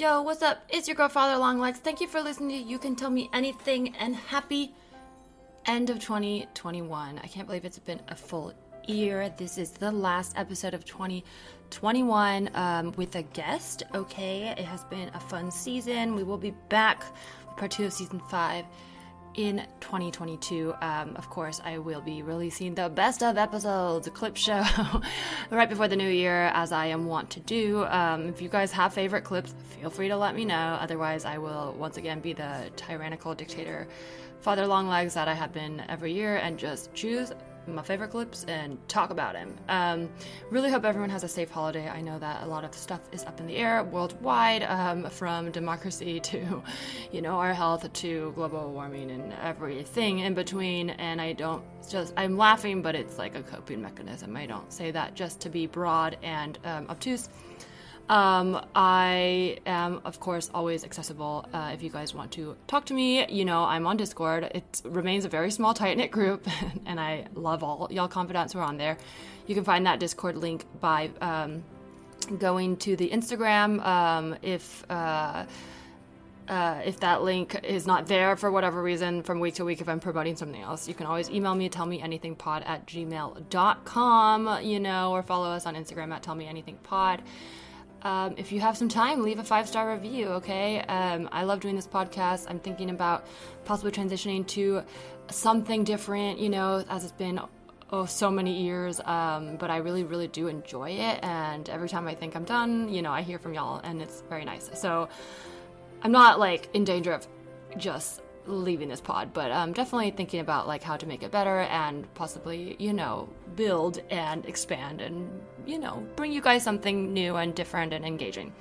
Yo, what's up? It's your girl, Father Longlegs. Thank you for listening to You Can Tell Me Anything and happy end of 2021. I can't believe it's been a full year. This is the last episode of 2021 um, with a guest. Okay, it has been a fun season. We will be back with part two of season five in 2022. Um, of course, I will be releasing the best of episodes, clip show, right before the new year, as I am wont to do. Um, if you guys have favorite clips, feel free to let me know. Otherwise, I will once again be the tyrannical dictator, Father Longlegs, that I have been every year, and just choose my favorite clips and talk about him. Um, really hope everyone has a safe holiday. I know that a lot of stuff is up in the air worldwide, um, from democracy to, you know, our health to global warming and everything in between. And I don't just, I'm laughing, but it's like a coping mechanism. I don't say that just to be broad and um, obtuse. Um, I am, of course, always accessible uh, if you guys want to talk to me. You know, I'm on Discord. It remains a very small, tight knit group, and I love all y'all confidants who are on there. You can find that Discord link by um, going to the Instagram. Um, if uh, uh, if that link is not there for whatever reason from week to week if i'm promoting something else you can always email me tell me anything pod at gmail.com you know or follow us on instagram at tell me anything pod um, if you have some time, leave a five star review, okay? Um, I love doing this podcast. I'm thinking about possibly transitioning to something different, you know, as it's been oh so many years um, but i really really do enjoy it and every time i think i'm done you know i hear from y'all and it's very nice so i'm not like in danger of just leaving this pod, but I'm definitely thinking about like how to make it better and possibly, you know, build and expand and, you know, bring you guys something new and different and engaging.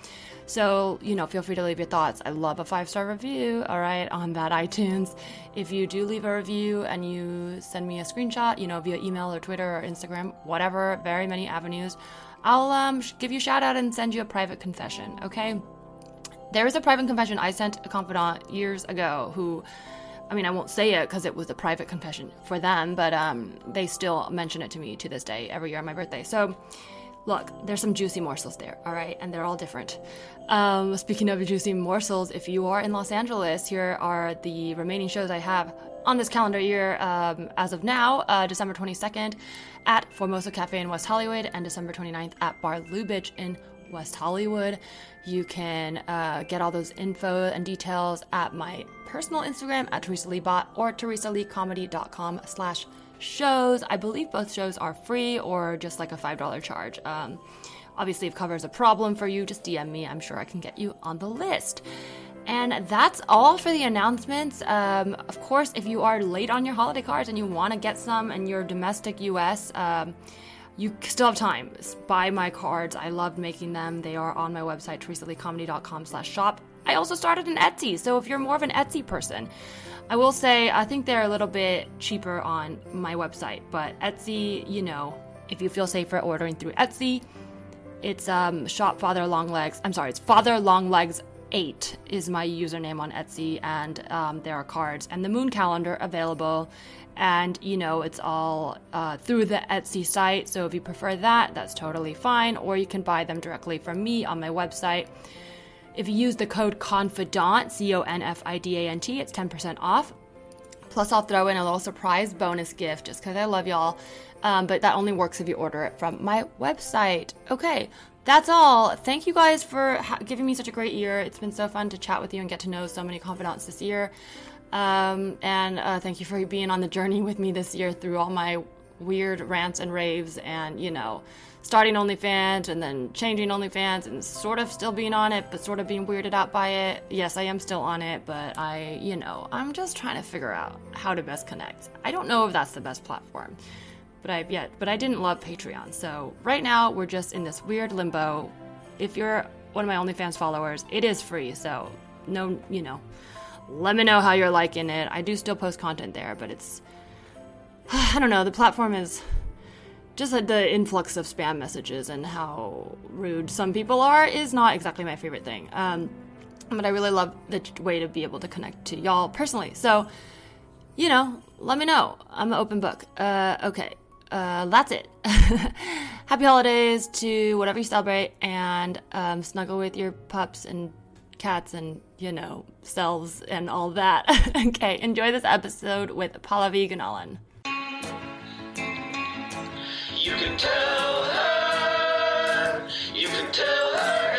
So, you know, feel free to leave your thoughts. I love a five star review, all right, on that iTunes. If you do leave a review and you send me a screenshot, you know, via email or Twitter or Instagram, whatever, very many avenues, I'll um, give you a shout out and send you a private confession, okay? There is a private confession I sent a confidant years ago who, I mean, I won't say it because it was a private confession for them, but um, they still mention it to me to this day every year on my birthday. So, look, there's some juicy morsels there, all right? And they're all different. Um, speaking of juicy morsels, if you are in Los Angeles, here are the remaining shows I have on this calendar year um, as of now uh, December 22nd at Formosa Cafe in West Hollywood and December 29th at Bar Lubitsch in West Hollywood. You can uh, get all those info and details at my personal Instagram at Teresa Lee Bot or teresaleecomedy.com slash shows. I believe both shows are free or just like a $5 charge. Um, obviously, if cover is a problem for you, just DM me. I'm sure I can get you on the list. And that's all for the announcements. Um, of course, if you are late on your holiday cards and you want to get some in your domestic US, um, you still have time. Buy my cards. I loved making them. They are on my website, teresaleecomedy.com slash shop. I also started an Etsy, so if you're more of an Etsy person, I will say I think they're a little bit cheaper on my website, but Etsy, you know, if you feel safer ordering through Etsy, it's um, shop Father Longlegs. I'm sorry, it's Father Longlegs 8 is my username on Etsy, and um, there are cards and the moon calendar available and you know it's all uh, through the Etsy site. So if you prefer that, that's totally fine. Or you can buy them directly from me on my website. If you use the code CONFIDANT, C O N F I D A N T, it's 10% off. Plus, I'll throw in a little surprise bonus gift just because I love y'all. Um, but that only works if you order it from my website. Okay, that's all. Thank you guys for ha- giving me such a great year. It's been so fun to chat with you and get to know so many confidants this year. Um, and uh, thank you for being on the journey with me this year through all my weird rants and raves and, you know, starting OnlyFans and then changing OnlyFans and sort of still being on it, but sort of being weirded out by it. Yes, I am still on it, but I, you know, I'm just trying to figure out how to best connect. I don't know if that's the best platform, but I've yet, but I didn't love Patreon. So right now we're just in this weird limbo. If you're one of my OnlyFans followers, it is free, so no, you know, let me know how you're liking it. I do still post content there, but it's I don't know, the platform is just the influx of spam messages and how rude some people are is not exactly my favorite thing. Um, but I really love the way to be able to connect to y'all personally. So, you know, let me know. I'm an open book. Uh, okay, uh, that's it. Happy holidays to whatever you celebrate, and um, snuggle with your pups and cats and, you know, selves and all that. okay, enjoy this episode with Pallavi Gunalan. You can tell her, you can tell her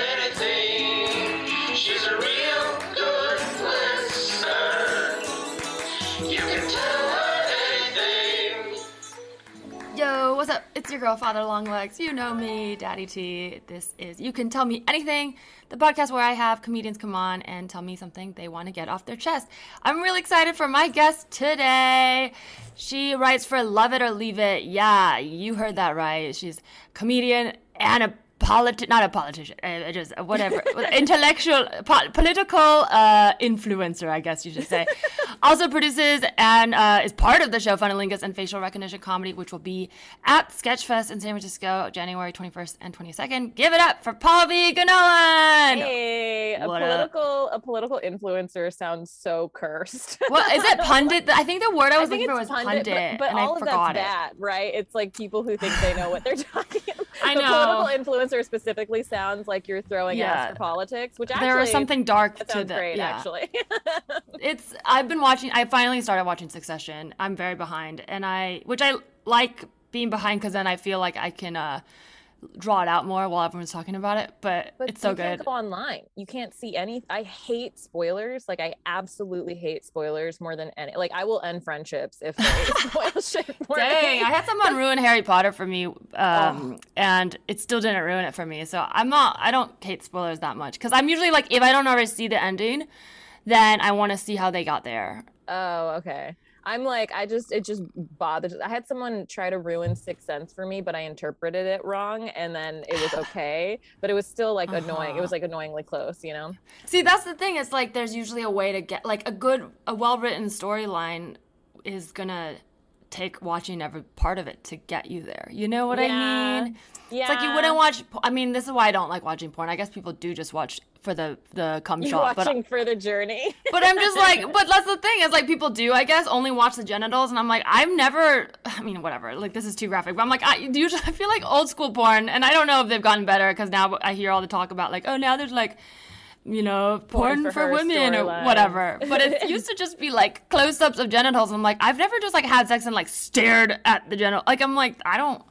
what's up? It's your girl, Father Longlegs. You know me, Daddy T. This is You Can Tell Me Anything, the podcast where I have comedians come on and tell me something they want to get off their chest. I'm really excited for my guest today. She writes for Lovett or Leave It. Yeah, you heard that right. She's comedian and a politi- not a politician, uh, just whatever, intellectual, po- political uh, influencer, I guess you should say. also produces and uh, is part of the show Funnelingus and Facial Recognition Comedy, which will be at Sketchfest in San Francisco, January 21st and 22nd. Give it up for Pallavi Gunalan! Hey, a What up? political a political influencer sounds so cursed. What is it? Pundit? I think the word I I was think looking for was pundit, pundit, but, but all I of that's it. bad, right? It's like people who think they know what they're talking about. I know. political influencer specifically sounds like you're throwing Yeah. ass for politics, which actually There is something dark that to the great, yeah. actually. it's I've been watching I finally started watching Succession. I'm very behind and I which I like being behind cuz then I feel like I can uh draw it out more while everyone's talking about it, but, But it's so you can't go online. You can't see any. I hate spoilers. Like I absolutely hate spoilers more than any. Like I will end friendships if they spoil shit Dang. I had someone ruin Harry Potter for me um and it still didn't ruin it for me. So I'm not I don't hate spoilers that much cuz I'm usually like if I don't already see the ending, then I want to see how they got there. Oh, okay. I'm like, I just, it just bothers. I had someone try to ruin Sixth Sense for me, but I interpreted it wrong, and then it was okay. But it was still like annoying. It Uh-huh. was like annoyingly close, you know. See, that's the thing. It's like there's usually a way to get like a good, a well-written storyline is gonna take watching every part of it to get you there. You know what I mean? Yeah. It's like you wouldn't watch. I mean, this is why I don't like watching porn. I guess people do just watch for the the cum You're shot, but watching for the journey. but I'm just like, but that's the thing. Is like people do, I guess, only watch the genitals, and I'm like, I've never. I mean, whatever. Like this is too graphic, but I'm like, I usually I feel like old school porn, and I don't know if they've gotten better because now I hear all the talk about like, oh, now there's like. You know, porn, Porn for for, women or storyline. whatever. But it used to just be like close ups of genitals. I'm like, I've never just like had sex and like stared at the genital. Like, I'm like, I don't,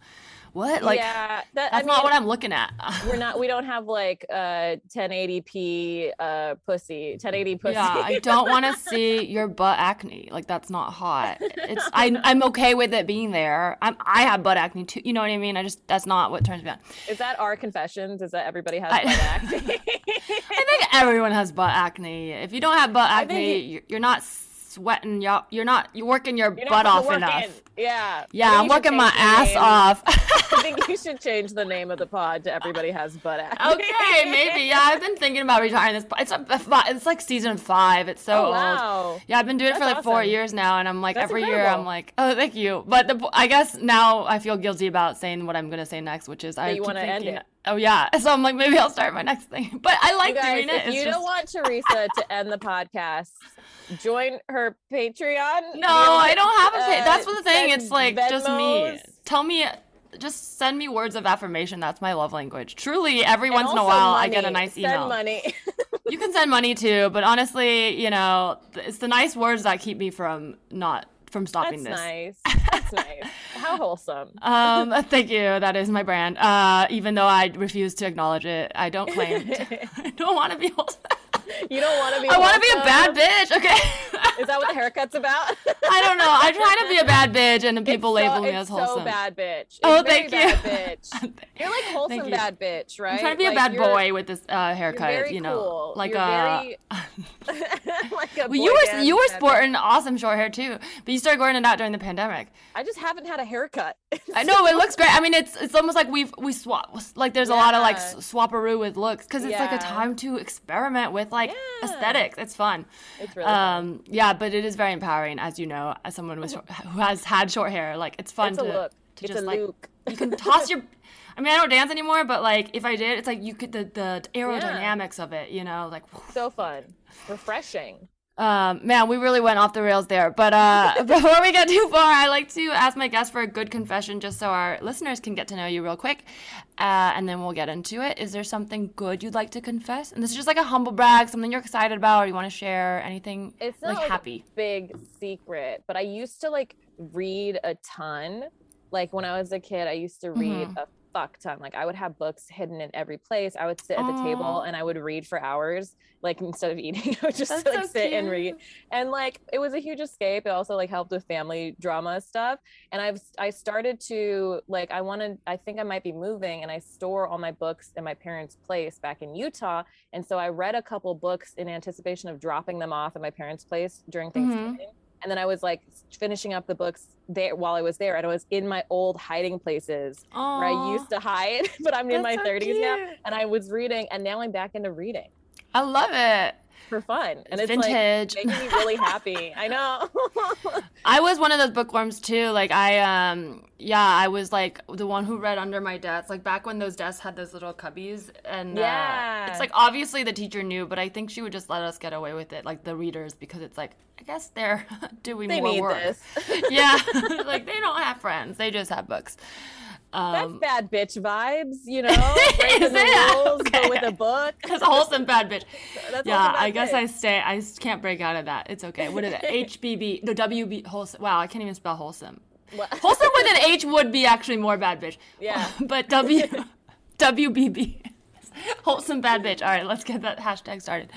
what? Like, yeah, that, that's I mean, not what I'm looking at. we're not. We don't have like uh 1080p uh pussy, 1080 pussy. Yeah, I don't want to see your butt acne. Like that's not hot. It's I I'm okay with it being there. I'm I have butt acne too. You know what I mean? I just that's not what turns me on. Is that our confessions? Is that everybody has I- butt acne? I think everyone has butt acne. If you don't have butt acne, you're not sweating. Y'all, you're not you're working your You're butt off enough. Yeah. Yeah, I I'm think you should working my ass off. I think you should change the name of the pod to Everybody Has Butt Ass." okay, maybe. Yeah, I've been thinking about retiring this. po- It's a, it's like season five. It's so Oh, old. wow. Yeah, I've been doing it for That's like four years now, and I'm like That's every year. I'm like, oh, thank you. But the, I guess now I feel guilty about saying what I'm gonna say next, which is I you wanna end it. Oh yeah, so I'm like maybe I'll start my next thing. But I like guys, doing it. if It's you just- don't want Teresa to end the podcast, join her Patreon. no, I don't have a. Pa- Uh, that's what the thing. It's like just me. Tell me. Just send me words of affirmation. That's my love language. Truly, every And once in a while, I get a money. nice Send email. money. You can send money too, but honestly, you know, it's the nice words that keep me from not from stopping That's this. nice. That's nice. How wholesome. Um, thank you. That is my brand. Uh, even though I refuse to acknowledge it, I don't claim. To, I don't want to be wholesome. You don't want to be. I want to be a bad bitch. Okay. Is that what the haircut's about? I don't know. I try to be a bad bitch, and people so- label me as wholesome. So bad bitch. It's Oh, thank you. Bitch. You're like wholesome you. bad bitch, right? I'm trying to be a bad boy with this uh, haircut. very you know, cool. like you're uh, very like a well, you were you were bad bitch. sporting awesome short hair too, but you started growing it out during the pandemic. I just haven't had a haircut. I know it looks great. I mean, it's it's almost like we've we swap like there's a lot of like Yeah. swapperoo with looks because it's like a time to experiment with like Yeah. aesthetics. It's fun. It's really fun. um yeah, but it is very empowering, as you know, as someone with short, who has had short hair. Like it's fun It's to look. to It's just like look. you can toss your. I mean, I don't dance anymore, but like if I did, it's like you could the the aerodynamics of it. You know, like so fun, refreshing. Um, man, we really went off the rails there. But uh, before we get too far, I like to ask my guests for a good confession just so our listeners can get to know you real quick. Uh, and then we'll get into it. Is there something good you'd like to confess? And this is just like a humble brag, something you're excited about, or you want to share anything It's not like, like, happy. a big secret, but I used to like read a ton. Like when I was a kid, I used to read Mhm. a fuck ton. Like I would have books hidden in every place. I would sit at the table and I would read for hours. Like instead of eating, I would just That's like so sit and read. And like it was a huge escape. It also like helped with family drama stuff. And I've I started to like I wanted I think I might be moving and I store all my books in my parents' place back in Utah. And so I read a couple books in anticipation of dropping them off at my parents' place during Mhm. Thanksgiving. And then I was like finishing up the books there while I was there, and I was in my old hiding places where I used to hide, but I'm in my so 30s now, and I was reading, and now I'm back into reading. I love it. For fun, and it's Vintage. like making me really happy. I know. I was one of those bookworms too. Like I um yeah, I was like the one who read under my desk. Like back when those desks had those little cubbies and uh, Yeah. it's like obviously the teacher knew, but I think she would just let us get away with it, like the readers, because it's like I guess they're doing they more work. yeah, like they don't have friends; they just have books. That's Um, bad bitch vibes, you know. Breaking the rules, Okay. but with a book. that's a wholesome bad bitch. That's yeah, I guess bitch. I stay. I can't break out of that. It's okay. What is it? HBB? No, WB. Wholesome. Wow, I can't even spell wholesome. What- Wholesome with an H would be actually more bad bitch. Yeah. but W WBB. Wholesome bad bitch. All right, let's get that hashtag started.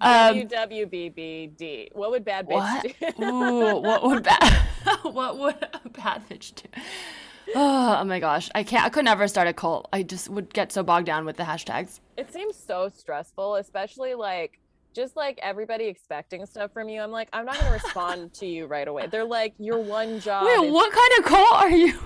Um, WWBBD. What would bad bitch what? do? Ooh, what would bad? what would a bad bitch do? Oh, oh my gosh, I can't. I could never start a cult. I just would get so bogged down with the hashtags. it seems so stressful, especially like just like everybody expecting stuff from you. I'm like, I'm not gonna respond to you right away. They're like, your one job. Wait, is- what kind of cult are you?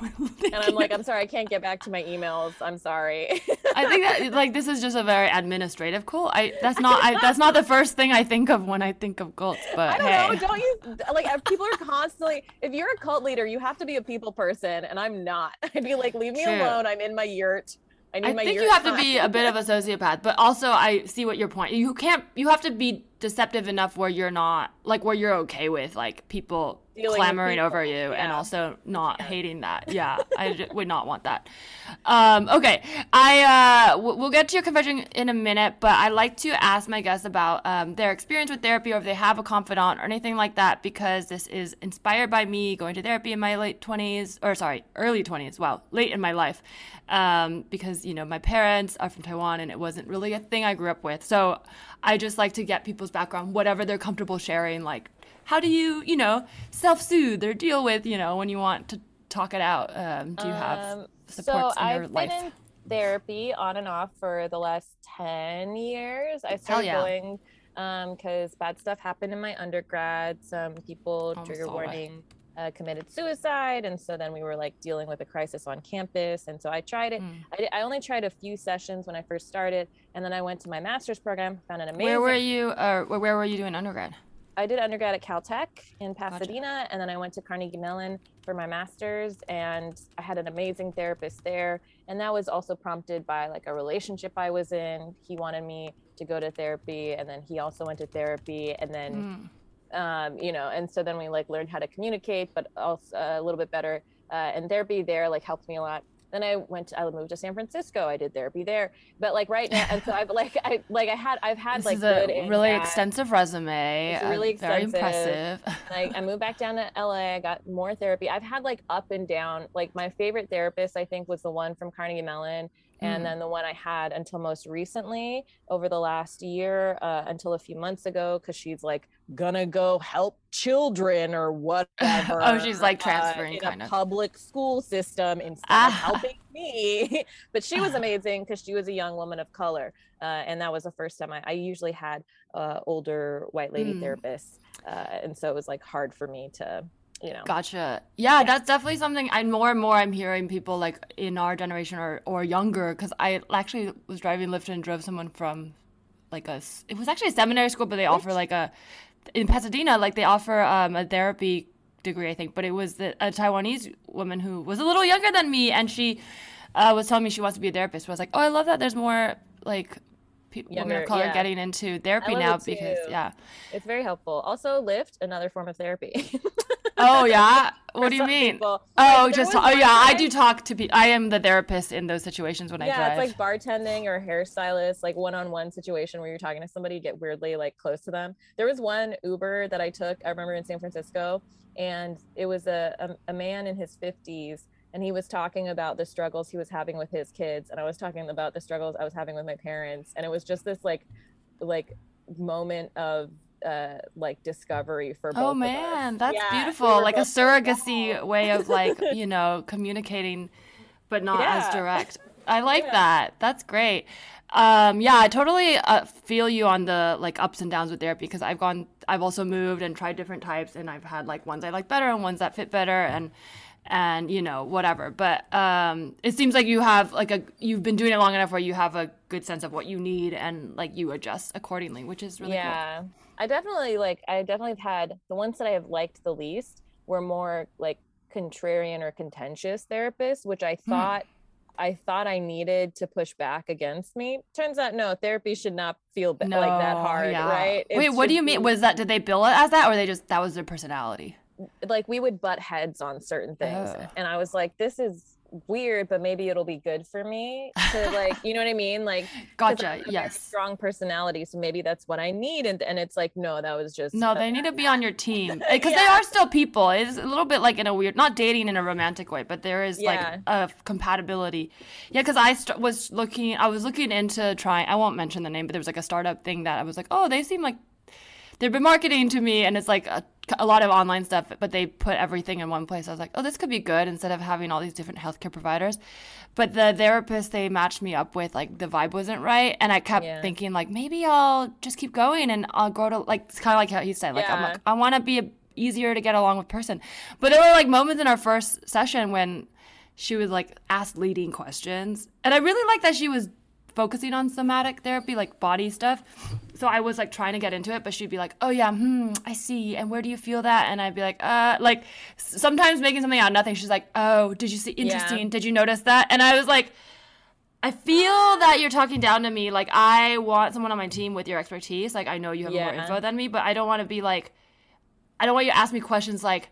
And I'm like, I'm sorry, I can't get back to my emails. I'm sorry. I think that like this is just a very administrative cult. I that's not I, that's not the first thing I think of when I think of cults. But I don't hey, know. Don't you like? if People are constantly. If you're a cult leader, you have to be a people person, and I'm not. I'd be like, leave me True. alone. I'm in my yurt. I I my think you have to be a bit of a sociopath, but also I see what your point. You can't. You have to be deceptive enough where you're not like where you're okay with like people Dealing clamoring over people, you and also not hating that. Yeah, I j- would not want that. Um, okay, I uh, w- we'll get to your confession in a minute, but I like to ask my guests about um, their experience with therapy or if they have a confidant or anything like that because this is inspired by me going to therapy in my late 20s or sorry early 20s wow late in my life. Um, because you know my parents are from taiwan and it wasn't really a thing i grew up with. So i just like to get people's background whatever they're comfortable sharing like how do you you know self-soothe or deal with you know when you want to talk it out um, do you have Um, supports so in your I've life been in therapy on and off for the last 10 years. I started yeah. going because bad stuff happened in my undergrad. Some people, I'm trigger warning, uh, committed suicide. And so then we were like dealing with a crisis on campus. And so I tried it. Mm. I, did, I only tried a few sessions when I first started. And then I went to my master's program, found an amazing. where were you or where were you doing undergrad I did undergrad at Caltech in Pasadena, and then I went to Carnegie Mellon for my master's, and I had an amazing therapist there. And that was also prompted by like a relationship I was in. He wanted me to go to therapy, and then he also went to therapy, and then Mm. Um, you know, and so then we like learned how to communicate, but also uh, a little bit better. Uh, and therapy there like helped me a lot. Then I went, to, I moved to San Francisco. I did therapy there, but like right now, and so I've like, I like I had, I've had this like is a really bad. extensive resume It's uh, really very impressive like I moved back down to LA. I got more therapy. I've had like up and down. Like my favorite therapist, I think, was the one from Carnegie Mellon, and Mm. then the one I had until most recently, over the last year, uh, until a few months ago, because she's like gonna go help children or whatever. Oh, she's, like, uh, transferring, in kind a of. public school system instead Ah. of helping me. but she was amazing because she was a young woman of color, uh, and that was the first time I, I usually had uh, older white lady Mm. therapists, uh, and so it was like hard for me to, you know. Gotcha. Yeah, that's definitely something. I more and more I'm hearing people like in our generation or or younger because I actually was driving Lyft and drove someone from like a it was actually a seminary school, but they offer like a in Pasadena like they offer um, a therapy degree I think, but it was the, a Taiwanese woman who was a little younger than me and she uh, was telling me she wants to be a therapist. I was like, oh, I love that. There's more like people Younger, women of color yeah. getting into therapy now because yeah. It's very helpful. Also, Lyft, another form of therapy. Oh yeah. What do you mean? people. Oh, Like, just oh yeah. I do talk to people. I am the therapist in those situations when I yeah, drive. it's like bartending or hairstylist, like one-on-one situation where you're talking to somebody, you get weirdly like close to them. There was one Uber that I took. I remember in San Francisco, and it was a a, a man in his 50s, and he was talking about the struggles he was having with his kids, and I was talking about the struggles I was having with my parents, and it was just this like like moment of uh like discovery for both Oh of us. man, that's Yeah, beautiful. were Like a both surrogacy way of like, you know, communicating but not as direct. I like Yeah. that. That's great. Um yeah, I totally uh, feel you on the like ups and downs with therapy because I've gone I've also moved and tried different types and I've had like ones I like better and ones that fit better and and you know whatever but um it seems like you have like a you've been doing it long enough where you have a good sense of what you need and like you adjust accordingly which is really cool yeah i definitely like i definitely have had the ones that i have liked the least were more like contrarian or contentious therapists which i Hmm. thought i thought i needed to push back against me turns out no therapy should not feel ba- like that hard yeah. right It Wait, what do you mean? be- Was that did they bill it as that, or they just that was their personality? like we would butt heads on certain things Oh. and i was like this is weird but maybe it'll be good for me to like you know what i mean Like, Gotcha. Yes. strong personality so maybe that's what i need and, and it's like no that was just No, they need to be on your team because they are still people. It's a little bit like in a weird, not dating in a romantic way, but there is Yeah. like a compatibility. Yeah, because I st- was looking, I was looking into trying. I won't mention the name, but there was like a startup thing that I was like, oh, they seem like they've been marketing to me, and it's like a, a lot of online stuff, but they put everything in one place. I was like, oh, this could be good instead of having all these different healthcare providers. But the therapist they matched me up with, like the vibe wasn't right, and I kept Yeah. thinking like maybe I'll just keep going and I'll grow to like it's kind of like how he said, like I'm like I want to be a, easier to get along with person. But there were like moments in our first session when she was like asked leading questions, and I really like that she was focusing on somatic therapy, like body stuff. So I was like trying to get into it, but she'd be like, "Oh yeah, hmm, I see. And where do you feel that?" And I'd be like, "Uh, like sometimes making something out of nothing." She's like, "Oh, did you see? Interesting. Did you notice that?" And I was like, I feel that you're talking down to me. Like I want someone on my team with your expertise. Like I know you have more info than me, but I don't want to be like, I don't want you to ask me questions like.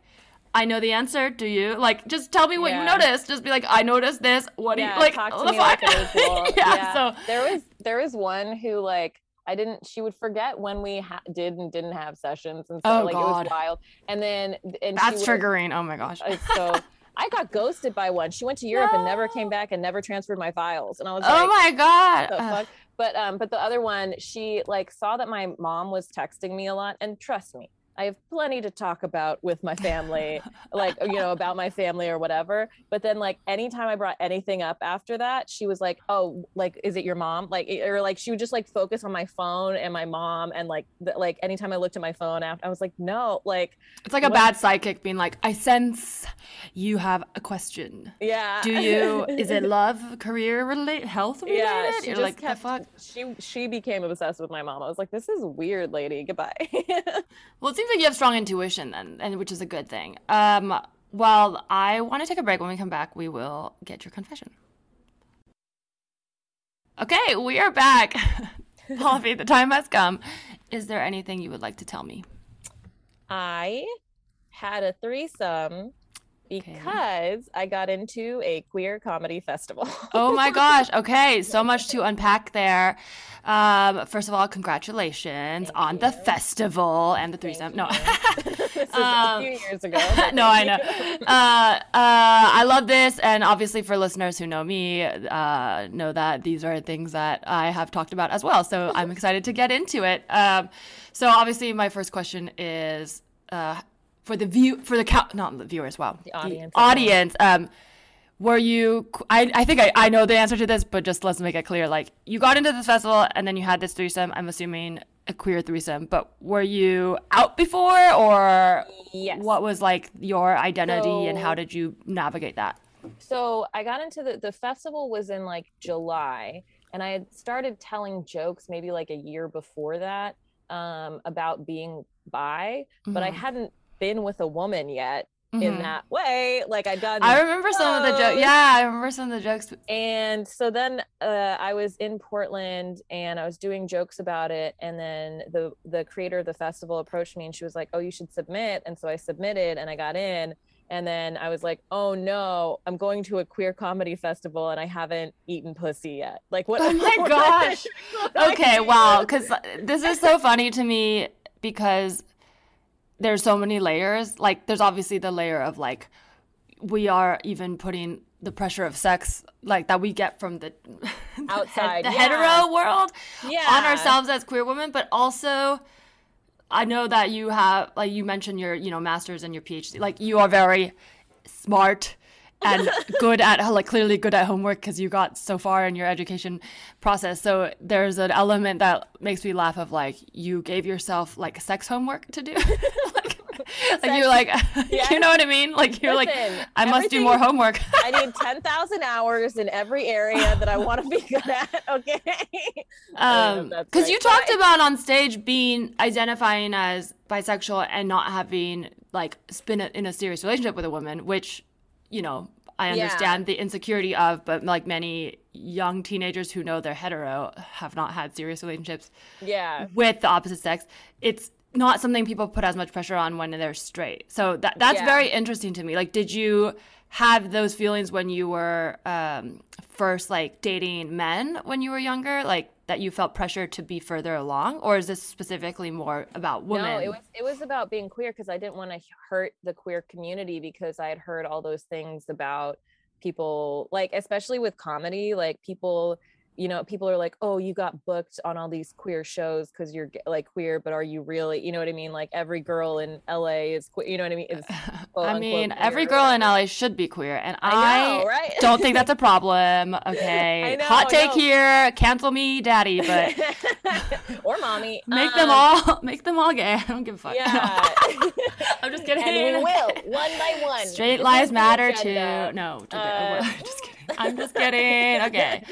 I know the answer. Do you like just tell me what you noticed? Just be like, I noticed this. What do yeah, you like? talk to the me like fuck? an equal. yeah, So there was there was one who like I didn't. She would forget when we ha- did and didn't have sessions, and so Oh, like it was wild. And then and that's triggering. Oh my gosh. So I got ghosted by one. She went to Europe and never came back and never transferred my files. And I was like, Oh my god. But um, but the other one, she like saw that my mom was texting me a lot, and trust me, I have plenty to talk about with my family, like you know about my family or whatever. But then like anytime I brought anything up after that, she was like, "Oh, like is it your mom?" Like or like she would just like focus on my phone and my mom, and like the, like anytime I looked at my phone after, I was like, "No, like It's like a bad psychic being like, I sense you have a question. yeah." Do you? Is it love, career, relate, health related? Yeah, she You're just like, kept. the fuck. She she became obsessed with my mom. I was like, "This is weird, lady. Goodbye." Well, it seems like you have strong intuition then, and which is a good thing. Um, well, I want to take a break. When we come back, we will get your confession. Okay, we are back. Poppy, the time has come. Is there anything you would like to tell me? I had a threesome because I got into a queer comedy festival. Oh my gosh. Okay, so much to unpack there. Um, first of all, congratulations Thank on the festival and the threesome. No. this was Um, a few years ago. no, I know. Uh, uh, I love this, and obviously for listeners who know me, uh, know that these are things that I have talked about as well. So I'm excited to get into it. Um, so obviously, my first question is uh, for the view for the count, not the viewers. Wow, The audience well. audience. Um, were you? I, I think I, I know the answer to this, but just let's make it clear. Like you got into this festival, and then you had this threesome. I'm assuming a queer threesome, but were you out before, or Yes. what was like your identity and how did you navigate that? So I got into the the festival was in like July, and I had started telling jokes maybe like a year before that um, about being bi, but I Mhm. hadn't been with a woman yet. in that way. Like I'd gotten I remember some of the jokes. Yeah, I remember some of the jokes. And so then uh, I was in Portland and I was doing jokes about it. And then the the creator of the festival approached me and she was like, "Oh, you should submit." And so I submitted and I got in. And then I was like, "Oh no, I'm going to a queer comedy festival and I haven't eaten pussy yet." Like what? Oh my gosh. Okay, wow. Because this is so funny to me because there's so many layers. Like, there's obviously the layer of like, we are even putting the pressure of sex like that we get from the the Outside, the yeah. hetero world Yeah. on ourselves as queer women, but also I know that you have like you mentioned your you know masters and your PhD. Like you are very smart and good at like clearly good at homework because you got so far in your education process. So there's an element that makes me laugh of like you gave yourself like sex homework to do. like, like you're like you know what I mean? Like you're like I must do more homework. I need 10,000 hours in every area that I want to be good at. Okay. I don't know Um, because right, you talked I- about on stage being identifying as bisexual and not having like been in a serious relationship with a woman, which you know I Yeah. understand the insecurity of, but like many young teenagers who know they're hetero have not had serious relationships Yeah. with the opposite sex. It's not something people put as much pressure on when they're straight. So that that's Yeah. very interesting to me. Like, did you have those feelings when you were um, first like dating men when you were younger? Like that you felt pressure to be further along, or is this specifically more about women? No, it was it was about being queer because I didn't want to hurt the queer community because I had heard all those things about people like especially with comedy like people you know people are like oh you got booked on all these queer shows because you're like queer but are you really you know what i mean like every girl in la is que- you know what i mean is I mean, queer every girl in. LA should be queer, and I I, know, right? don't think that's a problem. Okay, know, hot take here, cancel me, daddy, but or mommy make them Um, all make them all gay. I don't give a fuck. yeah I'm just kidding. and we will one by one Straight lives matter too. No, Uh, just kidding. I'm just kidding. Okay.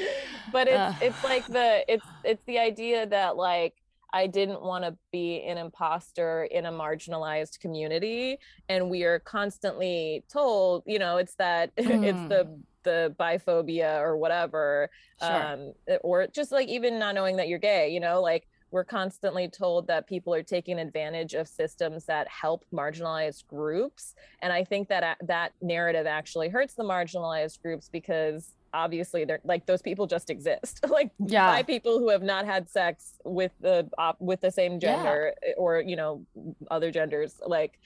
But it's Ugh. it's like the it's it's the idea that like I didn't want to be an imposter in a marginalized community and we are constantly told you know it's that it's Mm. the the biphobia or whatever Sure. um or just like even not knowing that you're gay you know like we're constantly told that people are taking advantage of systems that help marginalized groups and i think that that narrative actually hurts the marginalized groups because obviously they're like those people just exist. Like Yeah. by people who have not had sex with the op- with the same gender eh, or you know other genders like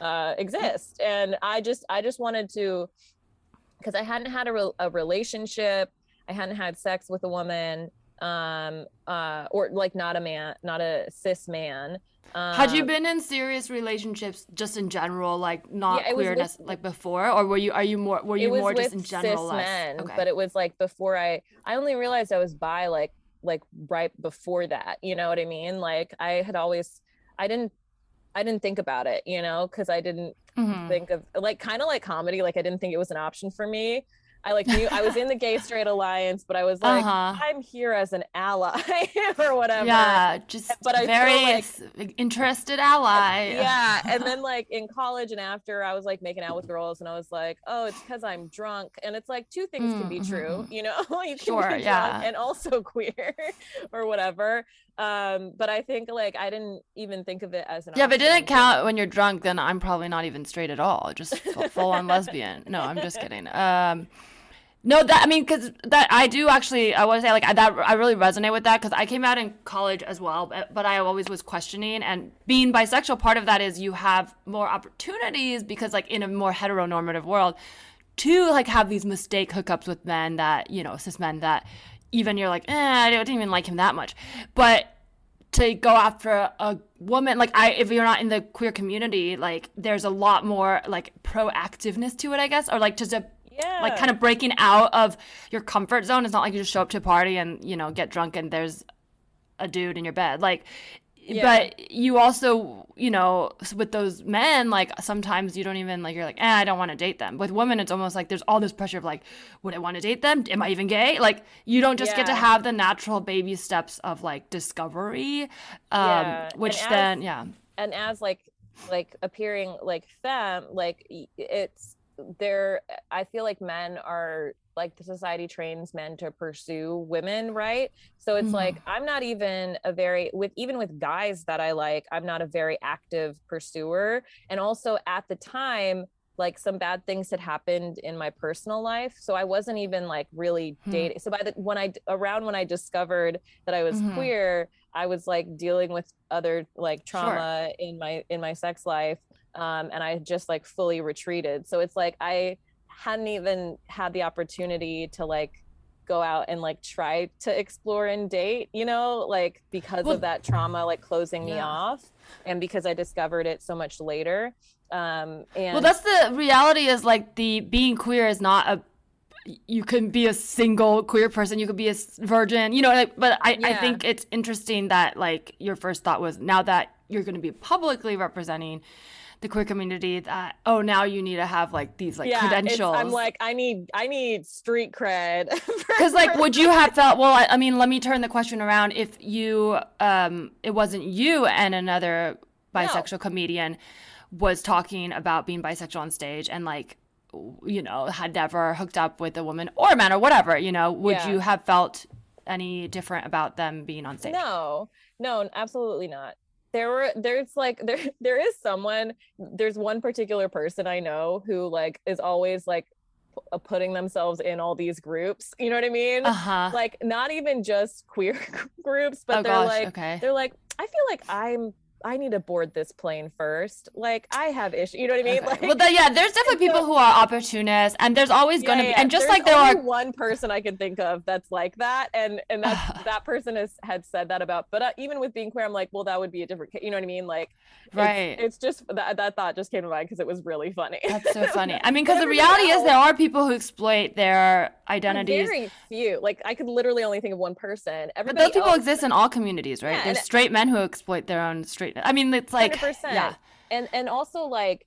uh exist. And i just i just wanted to because i hadn't had a, re- a relationship i hadn't had sex with a woman um uh or like not a man not a cis man um, Had you been in serious relationships just in general, like not Yeah, was with- queerness, like before, or were you? Are you more? Were you more just in general? cis men, okay. but it was like before I I only realized I was bi like like right before that. You know what I mean? Like I had always I didn't I didn't think about it, you know, because I didn't Mhm. think of like kind of like comedy. Like I didn't think it was an option for me. I like knew I was in the gay straight alliance, but I was like, Uh-huh. I'm here as an ally or whatever. Yeah, just But I feel very like- interested ally. yeah and then like in college and after i was like making out with girls and i was like oh it's because i'm drunk and it's like two things can be Mm, true mhm. you know you can Sure, be drunk yeah. and also queer or whatever um but i think like i didn't even think of it as an Yeah, but it didn't count when you're drunk. Then I'm probably not even straight at all. Just full, full on lesbian. No, I'm just kidding. Um, no, that I mean, because that I do actually. I want to say like I, that. I really resonate with that because I came out in college as well, but, but I always was questioning and being bisexual. Part of that is you have more opportunities because like in a more heteronormative world, to like have these mistake hookups with men that you know cis men that even you're like eh, I didn't even like him that much, but to go after a woman like i if you're not in the queer community like there's a lot more like proactiveness to it i guess or like just a yeah. like kind of breaking out of your comfort zone. It's not like you just show up to a party and you know get drunk and there's a dude in your bed. Like Yeah. but you also you know with those men like sometimes you don't even like you're like eh, i don't want to date them. With women it's almost like there's all this pressure of like would i want to date them? Am i even gay? Like you don't just get to have the natural baby steps of like discovery um Yeah, which and as- then yeah. and as like like appearing like femme like it's there i feel like men are like the society trains men to pursue women right so it's Mhm. like i'm not even a very with even with guys that i like i'm not a very active pursuer and also at the time like some bad things had happened in my personal life so i wasn't even like really Hmm. dating so by the when i around when i discovered that i was Mhm. queer i was like dealing with other like trauma in my in my sex life um and i just like fully retreated so it's like i hadn't even had the opportunity to like go out and like try to explore and date you know like because Well- of that trauma like closing me off and because i discovered it so much later um and Well, that's the reality. Is like the being queer is not a. You can be a single queer person. You could be a virgin. You know, like, but I, I think it's interesting that like your first thought was now that you're going to be publicly representing the queer community that oh now you need to have like these like yeah, credentials. i'm like i need i need street cred Because like, would you have felt? Well, I, I mean, let me turn the question around. If you, um, it wasn't you and another bisexual comedian was talking about being bisexual on stage and like, you know, had never hooked up with a woman or a man or whatever, you know, would Yeah. you have felt any different about them being on stage? No, no, absolutely not. There were there's like there there is someone there's one particular person I know who like is always like p- uh, putting themselves in all these groups. You know what I mean? Uh huh. Like not even just queer groups, but Oh they're gosh. like okay. they're like I feel like I'm I need to board this plane first. Like I have issues. You know what I mean? Okay. Like well, then, yeah, there's definitely so- people who are opportunists, and there's always going to Yeah, be, yeah. and just There's like there are, one person I can think of that's like that, and and that that person has had said that about. But uh, even with being queer, I'm like, well, that would be a different. You know what I mean? Like, Right. It's, just that that thought just came to mind because it was really funny. that's so funny. I mean, because the everybody reality is there are people who exploit their identities. Very few. Like I could literally only think of one person. But those people else, exist in all communities, right? Yeah, There's straight men who exploit their own straight. I mean, it's like, 100%. yeah, and and also like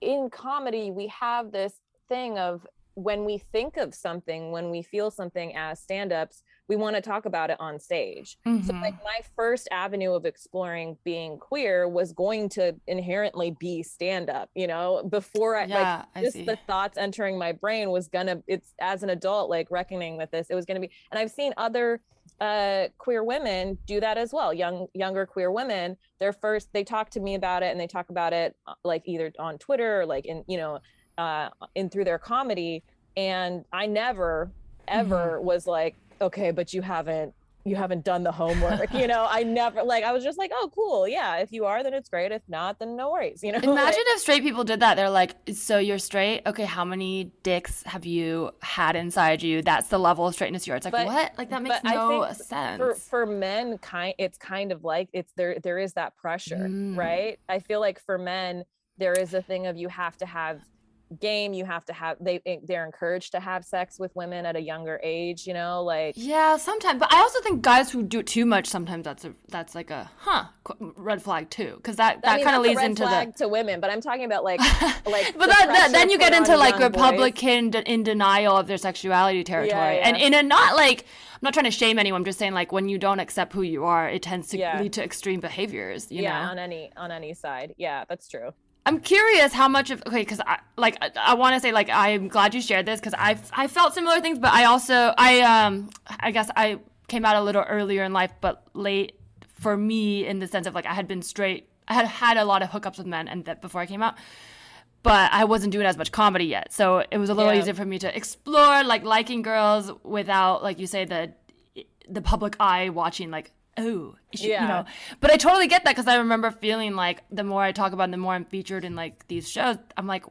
in comedy we have this thing of when we think of something when we feel something as stand-ups we want to talk about it on stage so Mhm. like my first avenue of exploring being queer was going to inherently be stand up you know before i yeah, like I just see. the thoughts entering my brain was gonna it's as an adult like reckoning with this it was gonna be and i've seen other uh queer women do that as well young younger queer women their first they talk to me about it and they talk about it uh, like either on twitter or like in you know uh in through their comedy and i never ever was like okay but you haven't you haven't done the homework you know i never like i was just like oh cool yeah if you are then it's great if not then no worries you know Imagine Like, if straight people did that. They're like, so you're straight? Okay, how many dicks have you had inside you? That's the level of straightness you are. It's like, But- what? Like, that makes no sense. for for men kind it's kind of like it's there there is that pressure Mm. right i feel like for men there is a thing of you have to have game you have to have they eh, they're encouraged to have sex with women at a younger age you know like yeah, sometimes. But I also think guys who do it too much, sometimes that's a that's like a huh red flag too, because that I that mean, kind of leads red into flag the. to women but i'm talking about like like but that, that, then you get into like. Republican d- in denial of their sexuality territory, yeah. and in a not like I'm not trying to shame anyone. I'm just saying like when you don't accept who you are, it tends to Yeah. lead to extreme behaviors. You yeah know? on any on any side yeah that's true I'm curious how much of okay, because I like I, I want to say like I'm glad you shared this because I I felt similar things, but I also I um I guess I came out a little earlier in life, but late for me in the sense of like I had been straight. I had had a lot of hookups with men and that before I came out, but I wasn't doing as much comedy yet, so it was a little Yeah. easier for me to explore like liking girls without like you say the the public eye watching like oh she, Yeah. you know but i totally get that because i remember feeling like the more i talk about it, the more i'm featured in like these shows i'm like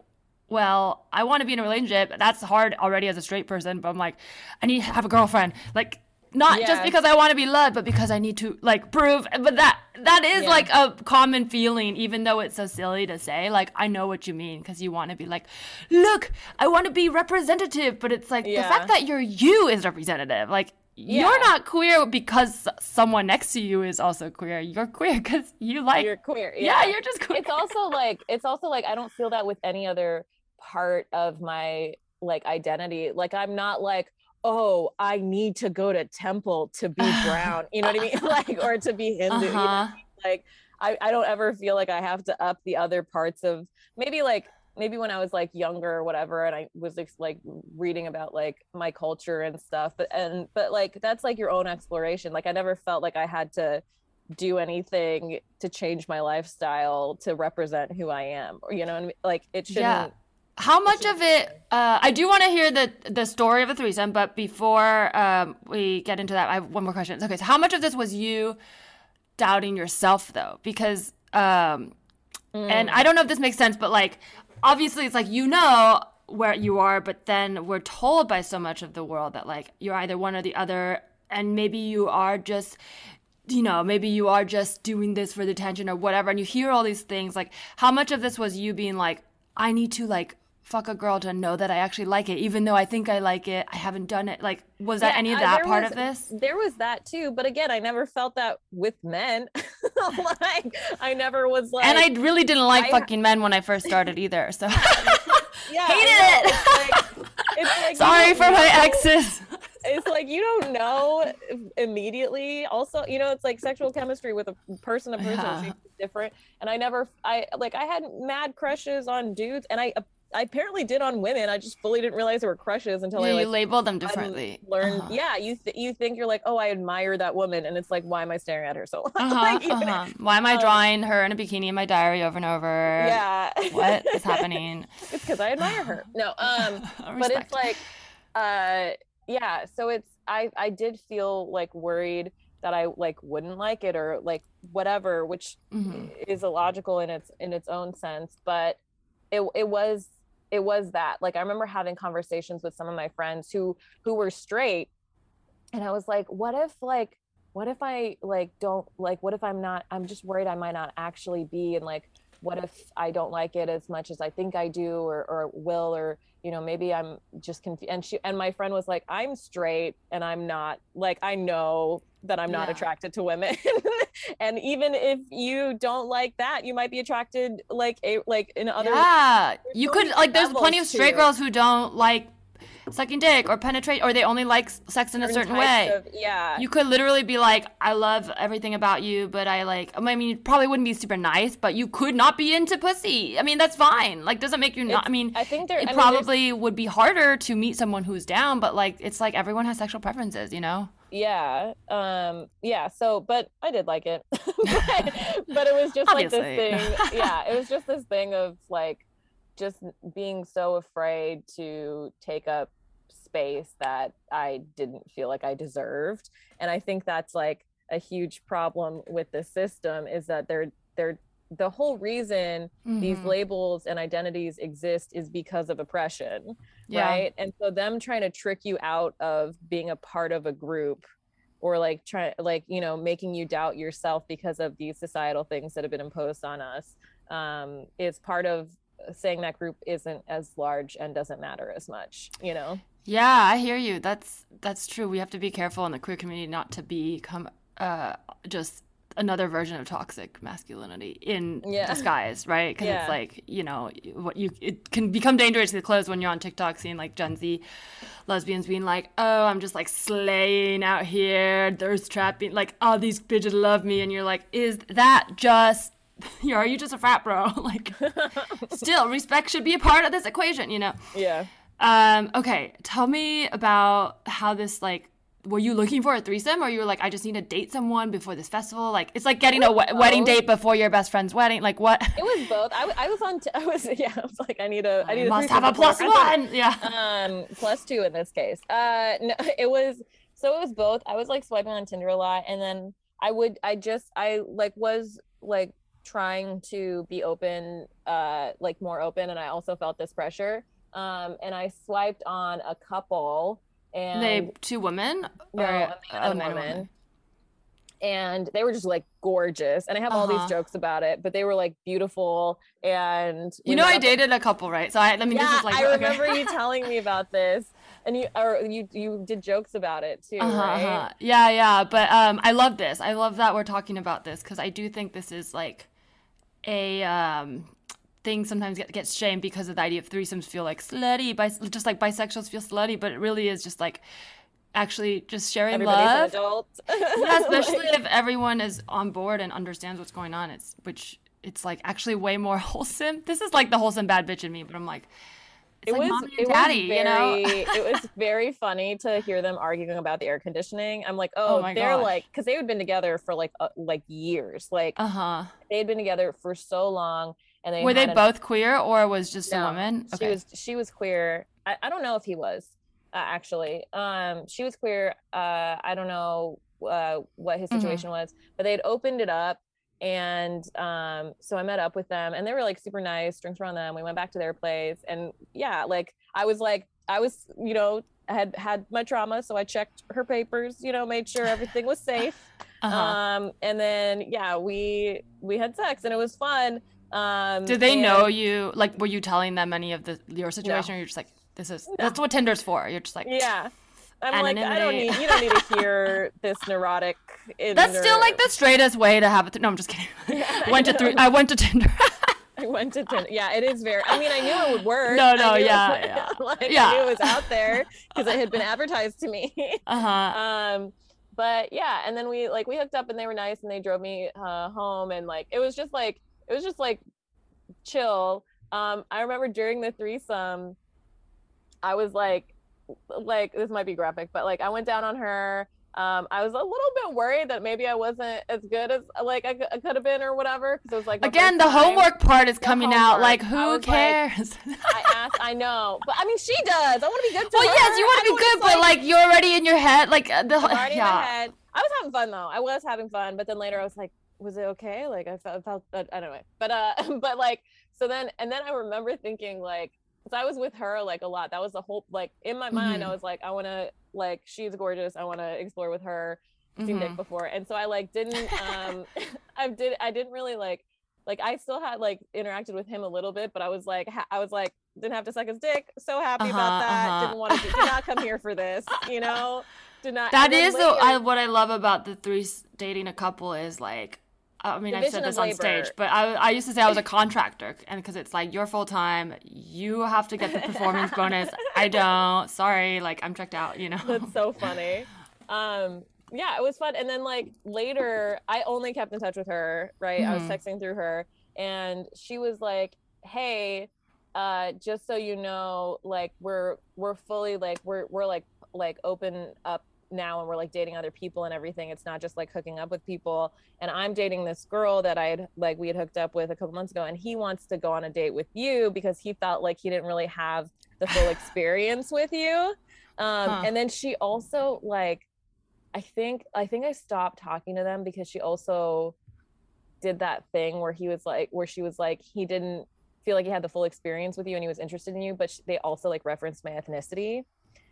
well i want to be in a relationship that's hard already as a straight person but i'm like i need to have a girlfriend like not just because i want to be loved but because i need to like prove but that that is Yeah. like a common feeling even though it's so silly to say like i know what you mean because you want to be like look i want to be representative but it's like the fact that you're you is representative like Yeah. you're not queer because someone next to you is also queer. You're queer because you like. you're queer yeah. you're just queer. it's also like it's also like I don't feel that with any other part of my like identity. Like I'm not like, oh, I need to go to temple to be brown. You know what I mean? like or to be Hindu. you know? Uh-huh. Like I, I don't ever feel like I have to up the other parts of maybe like maybe when I was like younger or whatever, and I was like reading about like my culture and stuff. But and but like that's like your own exploration. Like I never felt like I had to do anything to change my lifestyle to represent who I am. Or you know, what I mean? like it shouldn't. Yeah. How much of it? Uh, I do want to hear the the story of a threesome, but before um, we get into that, I have one more question. Okay, so how much of this was you doubting yourself though? Because um, and I don't know if this makes sense, but like obviously it's like you know where you are, but then we're told by so much of the world that like you're either one or the other, and maybe you are just you know, maybe you are just doing this for the attention or whatever, and you hear all these things. Like, how much of this was you being like, I need to like fuck a girl to know that I actually like it, even though I think I like it, I haven't done it. Like, was that any of that part was- of this? There was that too, but again, I never felt that with men. like I never was like. and I really didn't like I- fucking men when I first started either. So yeah, hated it. It's like, it's like sorry for my exes. It's like you don't know immediately. Also, you know, it's like sexual chemistry with a person to person Yeah. is different. And I never, I like, I had mad crushes on dudes, and I, I apparently did on women. I just fully didn't realize they were crushes until Yeah, I you like labeled them differently. learned. Uh-huh. Yeah, you th- you think you're like, oh, I admire that woman, and it's like, why am I staring at her so? long? Uh-huh, Like, uh-huh. Why am I um, drawing her in a bikini in my diary over and over? Yeah. What is happening? it's because I admire her. No, um, but it's like uh yeah so it's i i did feel like worried that i like wouldn't like it or like whatever which Mhm. is illogical in its in its own sense but it it was it was that like i remember having conversations with some of my friends who who were straight and i was like what if like what if i like don't like what if i'm not i'm just worried i might not actually be and like what if i don't like it as much as i think i do or or will or you know maybe i'm just confused and she and my friend was like i'm straight and i'm not like i know that i'm not Yeah. attracted to women and even if you don't like that you might be attracted like a like in other yeah, you could like. There's plenty of to straight girls who don't like sucking dick or penetrate, or they only like sex in a certain way. of- yeah You could literally be like, I love everything about you, but I like. I mean, it probably wouldn't be super nice, but you could not be into pussy. I mean, that's fine. Like, doesn't make you not. I mean, I think there- it I mean, probably would be harder to meet someone who's down, but like, it's like everyone has sexual preferences, you know? Yeah um yeah so but i did like it. But, but it was just like this thing yeah it was just this thing of like just being so afraid to take up space that i didn't feel like i deserved and i think that's like a huge problem with the system is that they're they're the whole reason these Mhm. labels and identities exist is because of oppression Yeah. right and so them trying to trick you out of being a part of a group or like trying like you know making you doubt yourself because of these societal things that have been imposed on us um is part of saying that group isn't as large and doesn't matter as much you know Yeah, I hear you. That's that's true. We have to be careful in the queer community not to become uh just another version of toxic masculinity in Yeah. disguise, right? Because Yeah. it's like you know what you it can become dangerously close when you're on TikTok seeing like Gen Z lesbians being like, oh, I'm just like slaying out here, thirst trapping, like oh these bitches love me, and you're like, is that just you know, are you just a frat bro? like, still, respect should be a part of this equation, you know? yeah Um, okay, tell me about how this like were you looking for a threesome or you were like I just need to date someone before this festival? Like it's like getting a we- wedding date before your best friend's wedding. Like what? it was both i, w- I was on t- i was yeah i was like i need a i need a must have a plus one. Yeah. um plus two in this case uh no it was so it was both i was like swiping on tinder a lot and then i would i just i like was like trying to be open uh like more open and i also felt this pressure um and i swiped on a couple and they two women no, or a man and a man woman. and they were just like gorgeous and i have all Uh-huh. these jokes about it but they were like beautiful and You know I dated a couple, right? So I, I mean, yeah, this is like I okay. remember you telling me about this, and you or you you did jokes about it too, Uh-huh, right? uh-huh. Yeah, yeah, but um, I love this. I love that we're talking about this because I do think this is like a um thing sometimes get, gets shamed because of the idea of threesomes feel like slutty, bis- just like bisexuals feel slutty, but it really is just like actually just sharing Everybody's an love. adult. Yeah, especially if everyone is on board and understands what's going on. It's which it's like actually way more wholesome. This is like the wholesome bad bitch in me, but I'm like, it's it like was it and daddy, was very, you know? it was very funny to hear them arguing about the air conditioning. I'm like, oh, Oh they're gosh. like, because they had been together for like uh, like years, like Uh huh. they had been together for so long, and they Were they an- both queer or was just a No, woman? She was she was queer. I, I don't know if he was uh, actually. Um, she was queer. Uh, I don't know uh, what his Mhm. situation was, but they had opened it up, and um, so I met up with them, and they were like super nice. Drinks were on them. We went back to their place, and yeah, like I was like I was, you know, I had had my trauma, so I checked her papers, you know, made sure everything was safe. Uh-huh. Um, and then yeah, we we had sex, and it was fun. Um, Did they and- know you? Like, were you telling them any of the your situation, or you're just like, this is No. that's what Tinder's for? You're just like, Yeah. I'm like, I don't need you don't need to hear this neurotic. That's still like the straightest way to have it. No, I'm just kidding. went to three. I went to Tinder. I went to Tinder. Yeah, it is very. I mean, I knew it would work. No, no, yeah, yeah. like Yeah. I knew it was out there because it had been advertised to me. uh huh. um, but yeah, and then we like we hooked up and they were nice and they drove me uh, home and like it was just like it was just like chill. Um, I remember during the threesome, I was like, like this might be graphic, but like I went down on her. Um, I was a little bit worried that maybe I wasn't as good as like I, I could have been or whatever because it was like Again, the homework part is coming out. homework. Like, I who like- cares? I asked, I know, but I mean she does. I want to be good to well, her. yes, you want to be good, but like you're already in your head. Like uh, the I'm already in my head. I was having fun though. I was having fun, but then later I was like, was it okay? Like I felt, felt uh, I don't know. But uh, but like so then and then I remember thinking like, because I was with her like a lot. That was the whole like in my mind. I Mhm. was like, I want to like she's gorgeous. I want to explore with her. Seen dick Mhm. before, and so I like didn't um I did I didn't really like like I still had like interacted with him a little bit, but I was like ha- I was like didn't have to suck his dick. So happy about Uh-huh, that. uh-huh. Didn't want to did not come here for this. You know. Did not. That and the, I, what I love about the three dating a couple is like. I mean, I've said this on stage, but I, I used to say I was a contractor, and because it's like you're full time, you have to get the performance bonus. I don't. Sorry, like I'm checked out. You know. That's so funny. Um, yeah, it was fun. And then like later, I only kept in touch with her. Right, I was Mhm. texting through her, and she was like, "Hey, uh, just so you know, like we're we're fully like we're we're like like open up now and we're like dating other people and everything it's not just like hooking up with people. And i'm dating this girl that i had like we had hooked up with a couple months ago and he wants to go on a date with you because he felt like he didn't really have the full experience with you. Um Huh. and then she also like i think i think i stopped talking to them because she also did that thing where he was like where she was like he didn't feel like he had the full experience with you and he was interested in you but sh- they also like referenced my ethnicity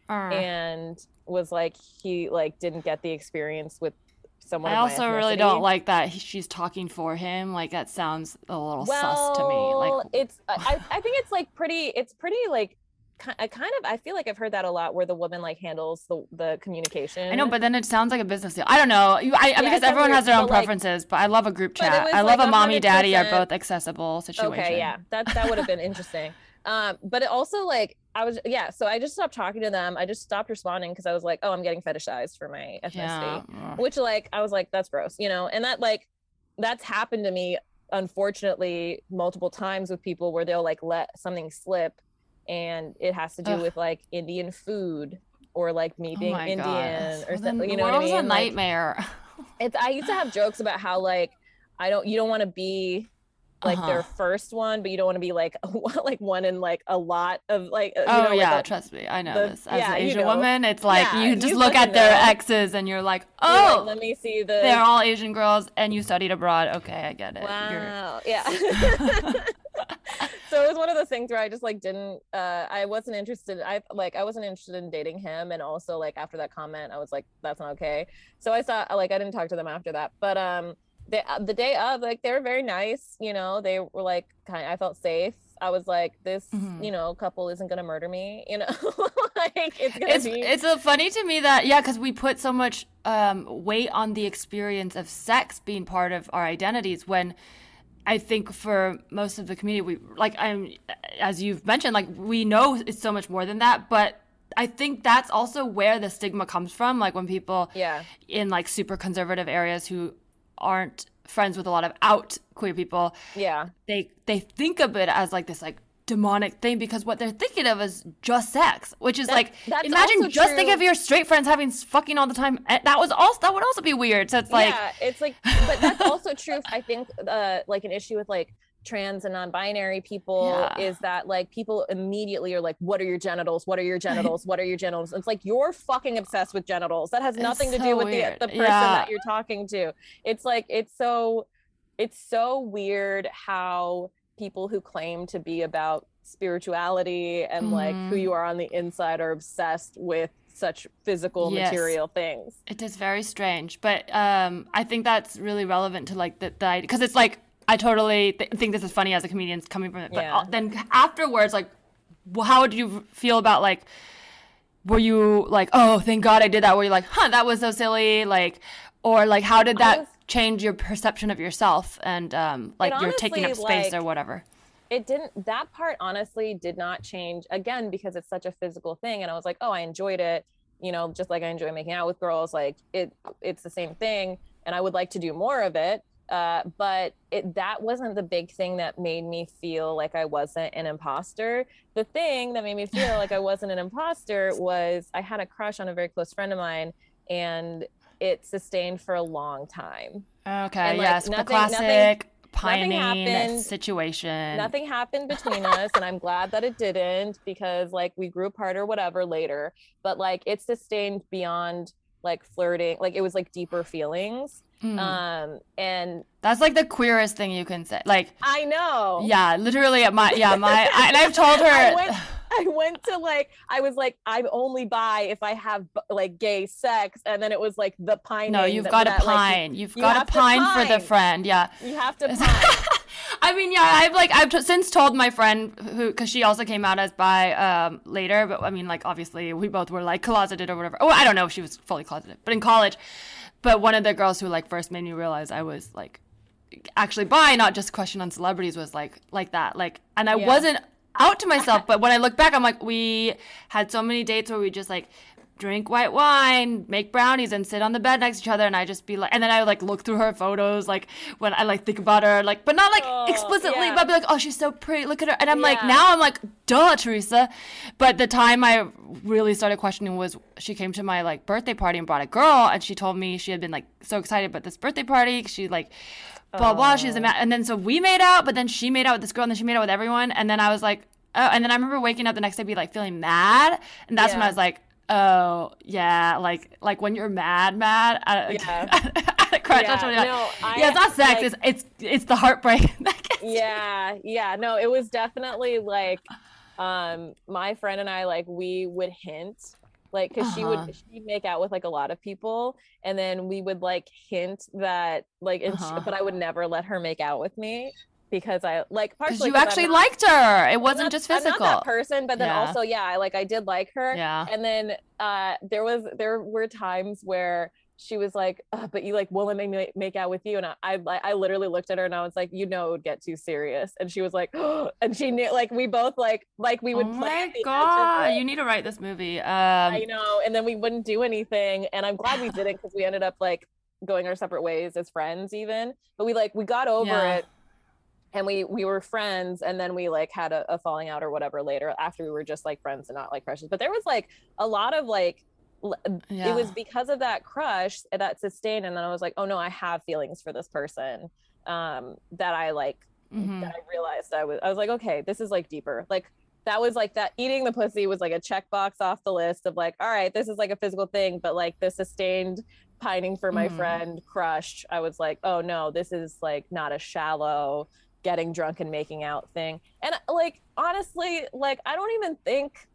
Uh, and was like he like didn't get the experience with someone I also really don't like that he- she's talking for him. Like that sounds a little well, sus to me. Like it's I, I think it's like pretty it's pretty like I kind of I feel like I've heard that a lot where the woman like handles the the communication. I know, but then it sounds like a business deal. I don't know. You, I, Yeah, because everyone has their own but, like- preferences, but I love a group chat. I love like a mommy daddy are both accessible situation. Okay, yeah, that that would have been interesting. Um, but it also like I was yeah, so I just stopped talking to them. I just stopped responding because I was like, oh, I'm getting fetishized for my ethnicity. Yeah. which like i was like that's gross you know and that like that's happened to me unfortunately multiple times with people where they'll like let something slip and it has to do Ugh. with like indian food or like me Oh being my indian or Well, something you know what i mean a Like, nightmare. it's i used to have jokes about how like i don't you don't want to be like their Uh-huh. first one but you don't want to be like like one in like a lot of like uh, you oh know, like yeah, a- trust me, I know the- this. As yeah, an you Asian know. woman, it's like Yeah, you just you look at their know. exes and you're like, you're like, oh, let me see the they're all Asian girls, and you studied abroad. Okay, I get it. You're- Wow. Yeah. so it was one of those things where I just like didn't uh I wasn't interested I like I wasn't interested in dating him and also like after that comment I was like that's not okay. So I saw like I didn't talk to them after that. But um the the day of like they were very nice, you know, they were like kind Of, I felt safe. I was like this, Mhm. you know, couple isn't going to murder me, you know. like it's going to it's be it's uh, funny to me that yeah because we put so much um, weight on the experience of sex being part of our identities when i think for most of the community we like i'm as you've mentioned like we know it's so much more than that but I think that's also where the stigma comes from. Like when people Yeah. in like super conservative areas who aren't friends with a lot of out queer people, Yeah. they they think of it as like this like demonic thing because what they're thinking of is just sex, which is like imagine just think of your straight friends having fucking all the time. Eh, That was also that would also be weird. So it's like yeah, it's like, but that's also true. I think, uh, like an issue with like trans and non-binary people Yeah. is that like people immediately are like, "What are your genitals? What are your genitals? What are your genitals?" It's like you're fucking obsessed with genitals. That has nothing to do with the weird. the person Yeah. that you're talking to. It's like it's so, it's so weird how people who claim to be about spirituality and like who Mhm. you are on the inside are obsessed with such physical Yes. material things. It is very strange, but um, I think that's really relevant to like the the because it's like I totally th- think this is funny as a comedian coming from it, but Yeah. then afterwards, like, how did you feel about like? Were you like, oh, thank God I did that? Were you like, huh, that was so silly? Like, or like, how did that was- change your perception of yourself and um, like you're taking up space or whatever? it didn't that part honestly did not change again because it's such a physical thing and i was like oh i enjoyed it you know just like i enjoy making out with girls like it it's the same thing and i would like to do more of it uh, but it that wasn't the big thing that made me feel like i wasn't an imposter the thing that made me feel like i wasn't an imposter was i had a crush on a very close friend of mine and it sustained for a long time Okay, and, like, yes, the nothing- classic nothing pining happened. situation. nothing happened between us and i'm glad that it didn't because like we grew apart or whatever later but like it sustained beyond like flirting like it was like deeper feelings Mm. um and That's like the queerest thing you can say. Like, i know yeah, literally, at my yeah, my, I, and I've told her. I went, I went to like I was like I'm only bi if I have like gay sex, and then it was like the pine. No, you've got to that, like, pine. you've you got to to pine for the friend. Yeah. you have to pine. I mean, yeah, I've like I've t- since told my friend who because she also came out as bi um, later, but I mean, like obviously we both were like closeted or whatever. Oh, I don't know if she was fully closeted, but in college. But one of the girls who like first made me realize I was like actually bi, not just question on celebrities, was like like that. Like, and I Yeah. wasn't out to myself, but when I look back, I'm like, we had so many dates where we just like drink white wine, make brownies, and sit on the bed next to each other, and I just be like, and then I would, like look through her photos, like when I like think about her, like, but not like Oh, explicitly, yeah. but I'd be like, oh, she's so pretty, look at her, and I'm like, now I'm like, duh, Teresa, but the time I really started questioning was she came to my like birthday party and brought a girl, and she told me she had been like so excited about this birthday party, she like. Blah blah. She's oh. a ma- and then so we made out, but then she made out with this girl, and then she made out with everyone, and then I was like, oh, and then I remember waking up the next day, be like feeling mad, and that's when I was like, oh yeah, like like when you're mad, mad. At, Yeah. at a crush, Yeah, no, I- yeah, it's not sex. like- it's it's it's the heartbreak. that gets you. yeah yeah no it was definitely like um my friend and i like we would hint like because she Uh-huh. would she'd make out with like a lot of people and then we would like hint that like Uh-huh. she, but i would never let her make out with me because i like partially you I'm actually not- liked her. It I'm wasn't not- just I'm physical. not that person but then Yeah. also yeah I like i did like her yeah. and then uh there was there were times where she was like "Ugh, but you like won't make me make out with you and I, I I literally looked at her and I was like you know it would get too serious and she was like oh, and she knew like we both like like we would oh my god, you need to write this movie. Um, I know and then we wouldn't do anything and I'm glad we didn't because we ended up like going our separate ways as friends even but we like we got over Yeah. it and we we were friends and then we like had a, a falling out or whatever later after we were just like friends and not like crushes but there was like a lot of like yeah. it was because of that crush that sustained and then i was like oh no i have feelings for this person um that i like Mhm. that i realized i was i was like okay this is like deeper like that was like that eating the pussy was like a checkbox off the list of like all right this is like a physical thing but like the sustained pining for my Mhm. friend crush i was like oh no this is like not a shallow getting drunk and making out thing. And like honestly like i don't even think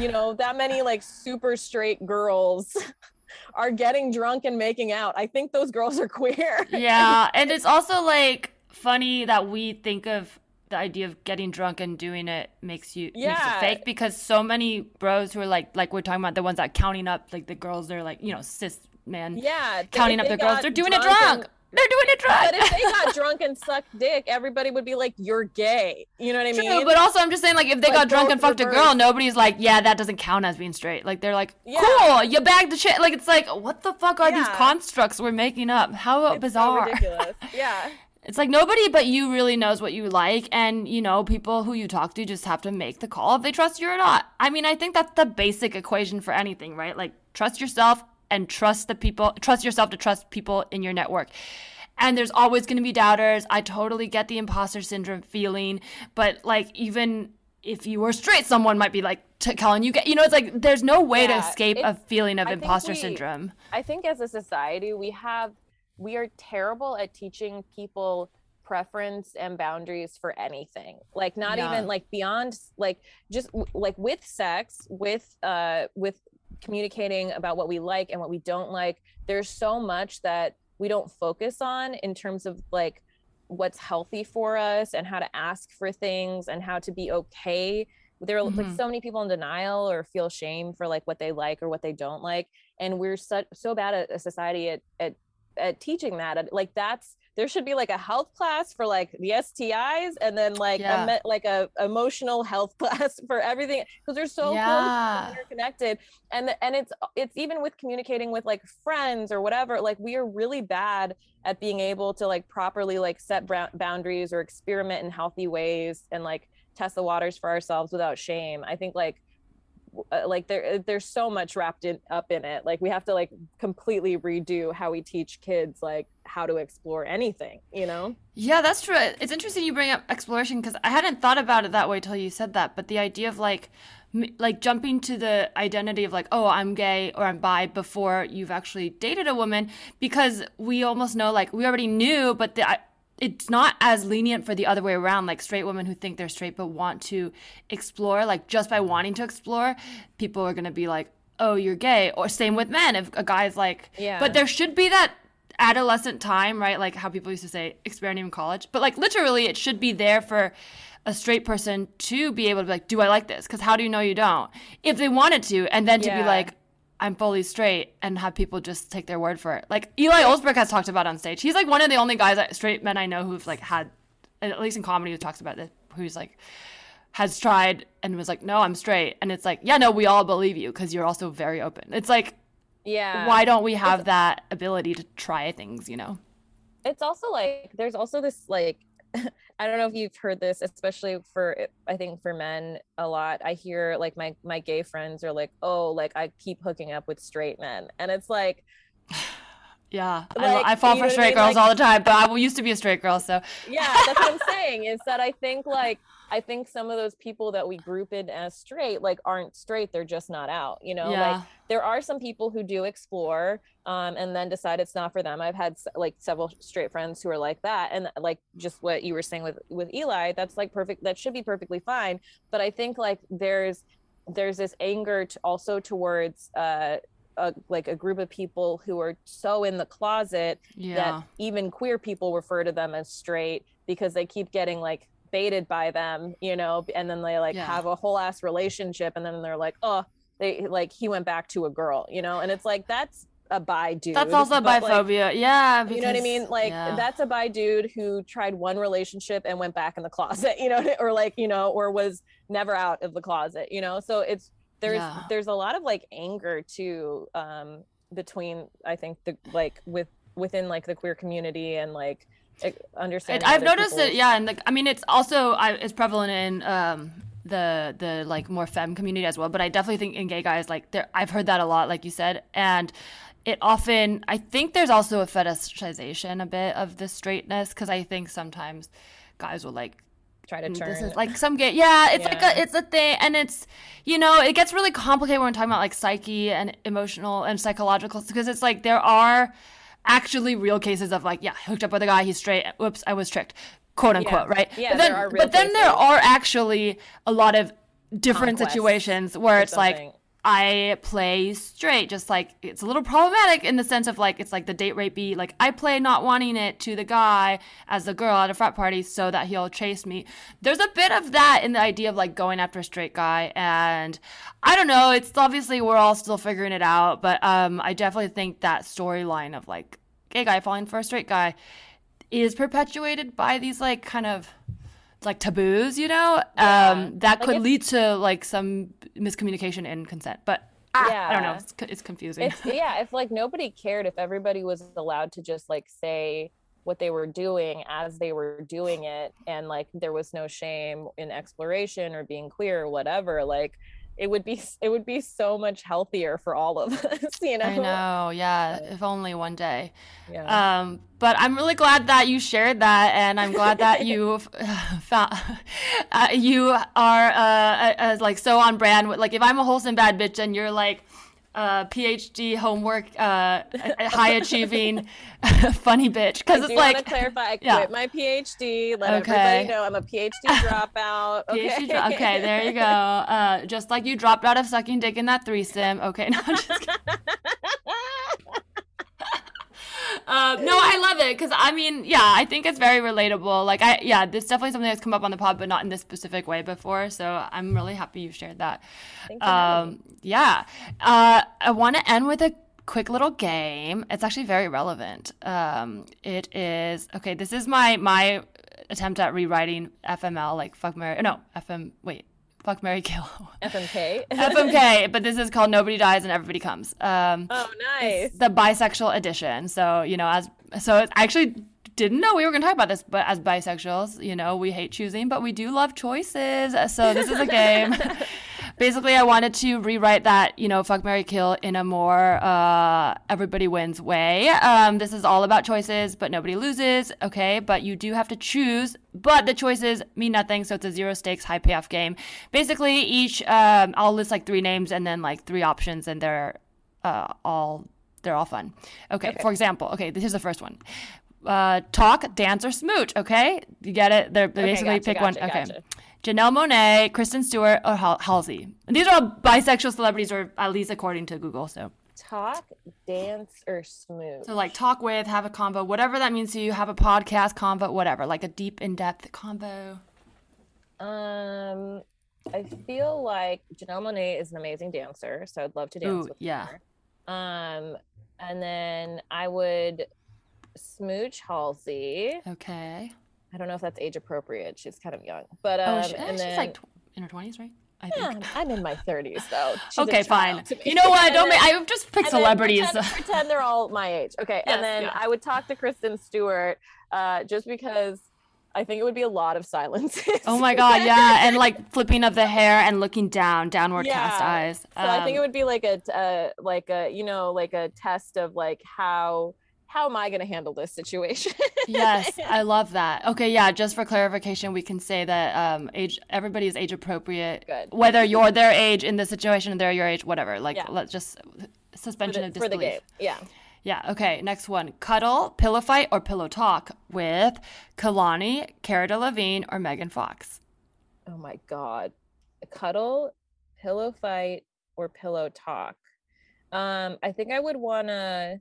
you know that many like super straight girls are getting drunk and making out. I think those girls are queer. Yeah, and it's also like funny that we think of the idea of getting drunk and doing it makes you makes Yeah. it fake because so many bros who are like like we're talking about the ones that counting up like the girls they're like you know cis man yeah they- counting up they the girls they're doing it drunk They're doing it drunk. But if they got drunk and sucked dick, everybody would be like, "You're gay." You know what I True, mean? but also I'm just saying, like, if they Like, got drunk and fucked a girl, nobody's like, yeah, that doesn't count as being straight. Like, they're like, Yeah. cool, you bagged the shit. Like, it's like, what the fuck are these constructs we're making up? How It's so bizarre. ridiculous. Yeah. It's like nobody but you really knows what you like, and you know, people who you talk to just have to make the call if they trust you or not. I mean, I think that's the basic equation for anything, right? Like, trust yourself and trust the people, trust yourself to trust people in your network. And there's always going to be doubters. I totally get the imposter syndrome feeling, but like, even if you were straight, someone might be like telling you, get, you know, it's like there's no way to escape a feeling of I imposter we- syndrome. I think as a society, we have we are terrible at teaching people preference and boundaries for anything. Like not Yeah. even like beyond like just like with sex, with uh with communicating about what we like and what we don't like. There's so much that we don't focus on in terms of like what's healthy for us and how to ask for things and how to be okay there are like Mhm. so many people in denial or feel shame for like what they like or what they don't like and we're such so bad at a society at at at teaching that like that's there should be like a health class for like the STIs and then like Yeah. a like a emotional health class for everything because they're so Yeah. close interconnected and and it's it's even with communicating with like friends or whatever like we are really bad at being able to like properly like set boundaries or experiment in healthy ways and like test the waters for ourselves without shame i think like uh, like there there's so much wrapped in up in it like we have to like completely redo how we teach kids like how to explore anything you know Yeah, that's true. It's interesting you bring up exploration because I hadn't thought about it that way till you said that. But the idea of like, like jumping to the identity of like, oh, I'm gay or I'm bi before you've actually dated a woman, because we almost know like we already knew, but the, it's not as lenient for the other way around. Like straight women who think they're straight but want to explore, like just by wanting to explore, people are gonna be like, oh, you're gay. Or same with men. If a guy's like, Yeah. but there should be that adolescent time, right? Like how people used to say experimenting in college. But like literally it should be there for a straight person to be able to be like, do I like this? Because how do you know you don't? If they wanted to, and then to be like, I'm fully straight and have people just take their word for it. Like Eli Olsberg has talked about on stage. He's like one of the only guys, straight men I know who've like had, at least in comedy, who talks about this, who's like, has tried and was like, no, I'm straight. And it's like, yeah, no, we all believe you because you're also very open. It's like, yeah why don't we have that ability to try things, you know? it's also like there's also this like i don't know if you've heard this especially for eh, i think for men a lot i hear like my my gay friends are like oh like i keep hooking up with straight men and it's like Yeah, Like, I, I fall for what I straight mean? girls Like- all the time, but I used to be a straight girl, so yeah that's what i'm saying is that i think like i think some of those people that we group in as straight like aren't straight they're just not out you know yeah, like there are some people who do explore um, and then decide it's not for them. I've had like several straight friends who are like that and like just what you were saying with with eli that's like perfect that should be perfectly fine but i think like there's there's this anger to also towards uh a, like a group of people who are so in the closet yeah, that even queer people refer to them as straight because they keep getting like baited by them, you know, and then they like Yeah. have a whole ass relationship and then they're like, oh, they like he went back to a girl, you know, and it's like that's a bi dude. that's also but, like, biphobia. yeah, you know what I mean? Like yeah. that's a bi dude who tried one relationship and went back in the closet, you know, or like, you know, or was never out of the closet, you know? So it's there's Yeah. there's a lot of like anger too um between I think the like with within like the queer community and like understanding It, I've noticed it, people's- yeah, and like I mean, it's also I, it's prevalent in um the the like more femme community as well. But I definitely think in gay guys, like there, I've heard that a lot, like you said, and it often I think there's also a fetishization a bit of the straightness because I think sometimes guys will like try to turn this is like some gay yeah it's like a it's a thing and it's you know it gets really complicated when we're talking about like psyche and emotional and psychological because it's like there are actually real cases of like yeah hooked up with a guy he's straight whoops i was tricked quote unquote right? Yeah, but then there are but then there are actually a lot of different Conquest situations where it's like. I play straight, just like it's a little problematic in the sense of like it's like the date rapey, like I play not wanting it to the guy as the girl at a frat party so that he'll chase me. There's a bit of that in the idea of like going after a straight guy, and I don't know. It's obviously we're all still figuring it out, but um, I definitely think that storyline of like gay guy falling for a straight guy is perpetuated by these like kind of like taboos, you know, Yeah. um, that Like could lead to like some miscommunication in consent. But ah, I don't know, it's, it's confusing. it's yeah if like nobody cared if everybody was allowed to just like say what they were doing as they were doing it and like there was no shame in exploration or being queer or whatever like it would be it would be so much healthier for all of us you know I know, yeah. If only one day. yeah Um, but I'm really glad that you shared that, and I'm glad that you found uh, you are uh, uh, like so on brand. With, like, if I'm a wholesome bad bitch, and you're like uh, PhD homework, uh, high achieving, funny bitch, because it's like to clarify. I yeah. my PhD. Let Okay. everybody know I'm a PhD dropout. Okay. PhD dro- okay, there you go. Uh, just like you dropped out of sucking dick in that threesome. Okay, no, I'm just kidding. Uh, no, I love it because I mean, yeah, I think it's very relatable. Like, I yeah, this is definitely something that's come up on the pod, but not in this specific way before. So I'm really happy you shared that. Thanks for having Um, yeah, uh, I want to end with a quick little game. It's actually very relevant. Um, it is okay. This is my my attempt at rewriting FML, like fuck Mary. No, FM. Wait, fuck Mary Kill. FMK. FMK, but this is called Nobody Dies and Everybody Comes. Um, oh, nice. the bisexual edition. So, you know, as so I actually didn't know we were going to talk about this, but as bisexuals, you know, we hate choosing, but we do love choices. So, this is a game. Basically, I wanted to rewrite that, you know, fuck Mary Kill in a more uh, everybody wins way. Um, this is all about choices, but nobody loses. Okay, but you do have to choose, but the choices mean nothing. So it's a zero stakes, high payoff game. Basically, each um, I'll list like three names and then like three options, and they're uh, all they're all fun. Okay, for example, okay, this is the first one. Uh, talk, dance, or smooch. Okay, you get it. They're they Okay, basically gotcha, pick one. gotcha, Okay, gotcha. Janelle Monáe, Kristen Stewart, or Hal- Halsey. And these are all bisexual celebrities, or at least according to Google. So, Talk, dance, or smooth. so like talk with, have a convo, whatever that means to you. Have a podcast convo, whatever, like a deep, in-depth convo. Um, I feel like Janelle Monáe is an amazing dancer, so I'd love to dance Ooh, with yeah. her. Um, and then I would smooch Halsey. Okay. I don't know if that's age appropriate. She's kind of young, but Oh, um, she, eh, and she's then like tw- in her twenties, right? I yeah, think. I'm in my 30s though. She's okay, fine. child to me. You know what? Don't make. then- I just pick and then celebrities. Pretend, pretend they're all my age. Okay, Yes, and then yeah. I would talk to Kristen Stewart, uh, just because I think it would be a lot of silences. Oh my god, yeah, and like flipping of the hair and looking down, downward cast Yeah. eyes. So I think it Um, would be like a uh, like a you know like a test of like how how am I going to handle this situation? yes, I love that. Okay, yeah, just for clarification, we can say that um, age everybody is age appropriate. Good. Whether you're their age in the situation and they're your age, whatever. Like Yeah. let's just suspension the, of for the disbelief. game. Yeah. Yeah, okay, next one. Cuddle, pillow fight, or pillow talk with Kehlani, Cara Delevingne, or Megan Fox. Oh my god. A cuddle, pillow fight, or pillow talk. Um, I think I would wanna.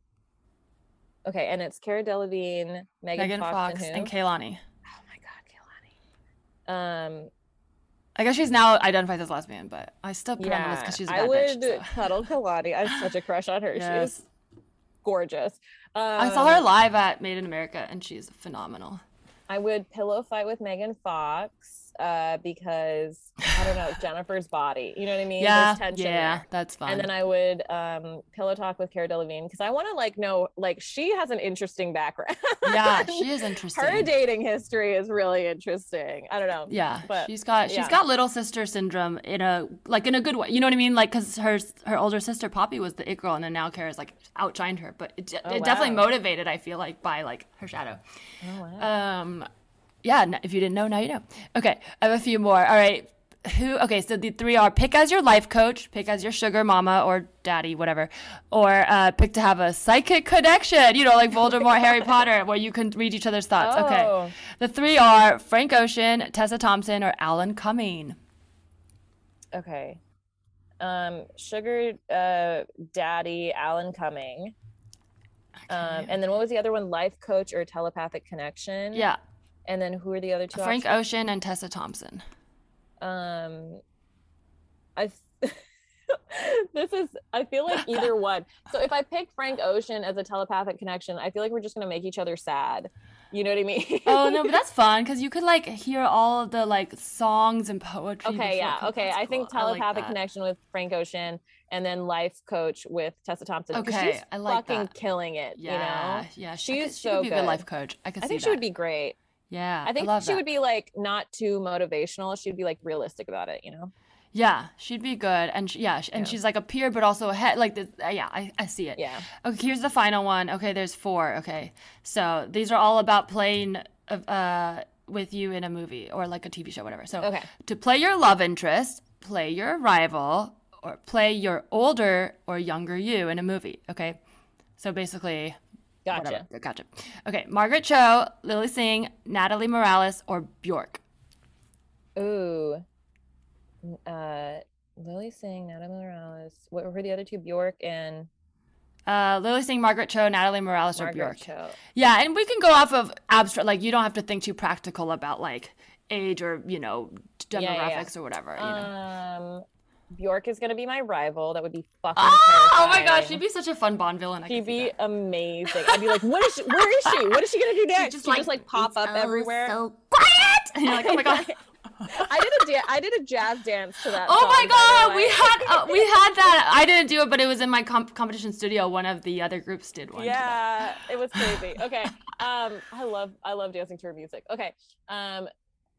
Okay, and it's Cara Delevingne, Megan, Megan Fox, Fox and, and who? Kehlani. Oh my god, Kehlani. Um, I guess she's now identified as lesbian, but I still put her on the list because she's a bad would bitch. so. cuddle Kehlani. I have such a crush on her. Yes. She's gorgeous. Um, I saw her live at Made in America, and she's phenomenal. I would pillow fight with Megan Fox uh, because I don't know Jennifer's body. You know what I mean? yeah, tension yeah, that's fine. And then I would um, pillow talk with Cara Delevingne because I want to like know like she has an interesting background. yeah, she is interesting. Her dating history is really interesting. I don't know. yeah, but she's got she's yeah. got little sister syndrome in a like in a good way. You know what I mean? Like because her her older sister Poppy was the it girl, and then now Cara's like outshined her. But it, Oh, it definitely motivated. I feel like by like her shadow. Oh, wow. Um, yeah. If you didn't know, now you know. Okay, I have a few more. All right. Who? Okay, so the three are pick as your life coach, pick as your sugar mama or daddy, whatever, or uh, pick to have a psychic connection. You know, like Voldemort, Harry Potter, where you can read each other's thoughts. Oh. Okay. The three are Frank Ocean, Tessa Thompson, or Alan Cumming. Okay. Um, sugar uh, daddy Alan Cumming. Um, and then what was the other one? Life coach or telepathic connection? yeah, And then who are the other two? Frank options? Ocean and Tessa Thompson. Um, I this is I feel like either one. So if I pick Frank Ocean as a telepathic connection, I feel like we're just gonna make each other sad. You know what I mean? oh no, but that's fun because you could like hear all of the like songs and poetry. Okay, yeah, okay. I think cool. like telepathic that. connection with Frank Ocean, and then life coach with Tessa Thompson. Okay, she's I like fucking that. killing it. Yeah, you know, yeah. She, I could- She's she could so be a good good. life coach. I could I think she would be great. Yeah, I think love she that. would be like not too motivational. She'd be like realistic about it. You know? Yeah, she'd be good, and she, yeah, and Yeah. she's like a peer, but also a head. Like, this, uh, yeah, I, I see it. Yeah. Okay, here's the final one. Okay, there's four. Okay, so these are all about playing uh, with you in a movie or like a TV show, whatever. So, Okay. to play your love interest, play your rival, or play your older or younger you in a movie. Okay, so basically, Gotcha. whatever. Gotcha. Okay, Margaret Cho, Lilly Singh, Natalie Morales, or Bjork. Ooh. Uh, Lilly Singh, Natalie Morales. What were the other two? Bjork and Uh, Lilly Singh, Margaret Cho, Natalie Morales, or Bjork. Cho. Yeah, and we can go off of abstract. Like you don't have to think too practical about like age or you know demographics Yeah, yeah, yeah. or whatever. You know. Um, Bjork is gonna be my rival. That would be fucking. Oh, oh my gosh, she'd be such a fun Bond villain. I She'd be amazing. I'd be like, what is she? Where is she? What is she gonna do next? just She'd just like pop up everywhere. So quiet. And you're like, oh my god. I did a da- I did a jazz dance to that. Oh song, my god, we had uh, we had that. I didn't do it, but it was in my comp- competition studio. One of the other groups did one. Yeah, it was crazy. Okay. Um, I love I love dancing to her music. Okay. Um,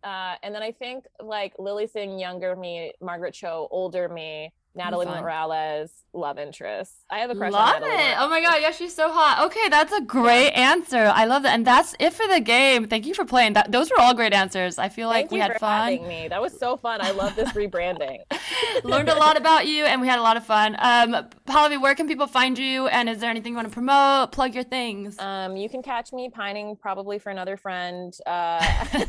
uh, and then I think like Lilly Singh, younger me, Margaret Cho, older me, Natalie fun. Morales, love interest. I have a crush Love on Natalie. it. Oh my god, yeah, she's so hot. Okay, that's a great answer. I love that. And that's it for the game. Thank you for playing. That those were all great answers. I feel like Thank we you had for fun. having me. That was so fun. I love this rebranding. Learned a lot about you and we had a lot of fun. Um Pallavi, where can people find you and is there anything you want to promote? Plug your things. Um, you can catch me pining probably for another friend. Uh,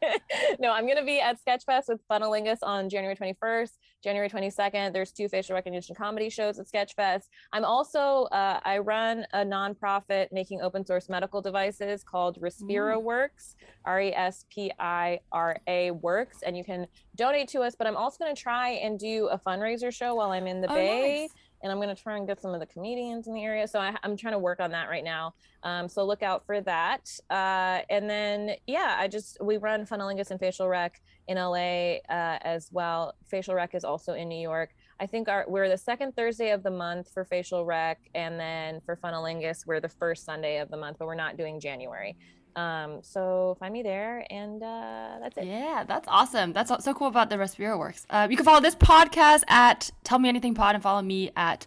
no, I'm gonna be at Sketchfest with Funnelingus on January 21st, January 22nd. There's two facial recognition comedy shows at Sketchfest. I'm also uh, I run a nonprofit making open source medical devices called Respira Works, R E S P I R A Works, and you can donate to us. But I'm also gonna try and do a fundraiser show while I'm in the Oh, Bay nice. and I'm going to try and get some of the comedians in the area. So I, I'm trying to work on that right now. Um, so look out for that. Uh, and then, yeah, I just, we run Funnelingus and Facial Rec in LA uh, as well. Facial Rec is also in New York. I think our, we're the second Thursday of the month for Facial Rec. And then for Funnelingus, we're the first Sunday of the month, but we're not doing January. Um, so find me there and uh, that's it. Yeah, that's awesome. That's so cool about the Respira Works. Uh, you can follow this podcast at Tell Me Anything Pod and follow me at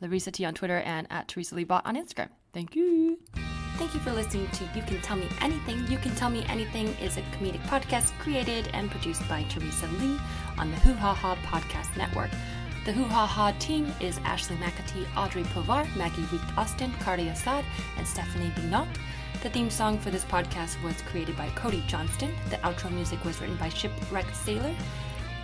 Larissa T on Twitter and at Teresa Lee Bot on Instagram. Thank you. Thank you for listening to You Can Tell Me Anything. You Can Tell Me Anything is a comedic podcast created and produced by Teresa Lee on the Hoo Ha Ha Podcast Network. The Hoo Ha Ha team is Ashley McAtee, Audrey Povar, Maggie Reek Austin, Cardi Assad, and Stephanie Binot. The theme song for this podcast was created by Cody Johnston. The outro music was written by Shipwrecked Sailor.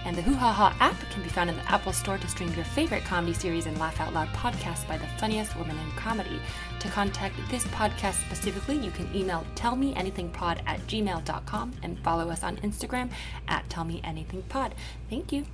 And the Hoo Ha Ha app can be found in the Apple Store to stream your favorite comedy series and laugh out loud podcasts by the funniest women in comedy. To contact this podcast specifically, you can email tellmeanythingpod at gmail.com and follow us on Instagram at tellmeanythingpod. Thank you.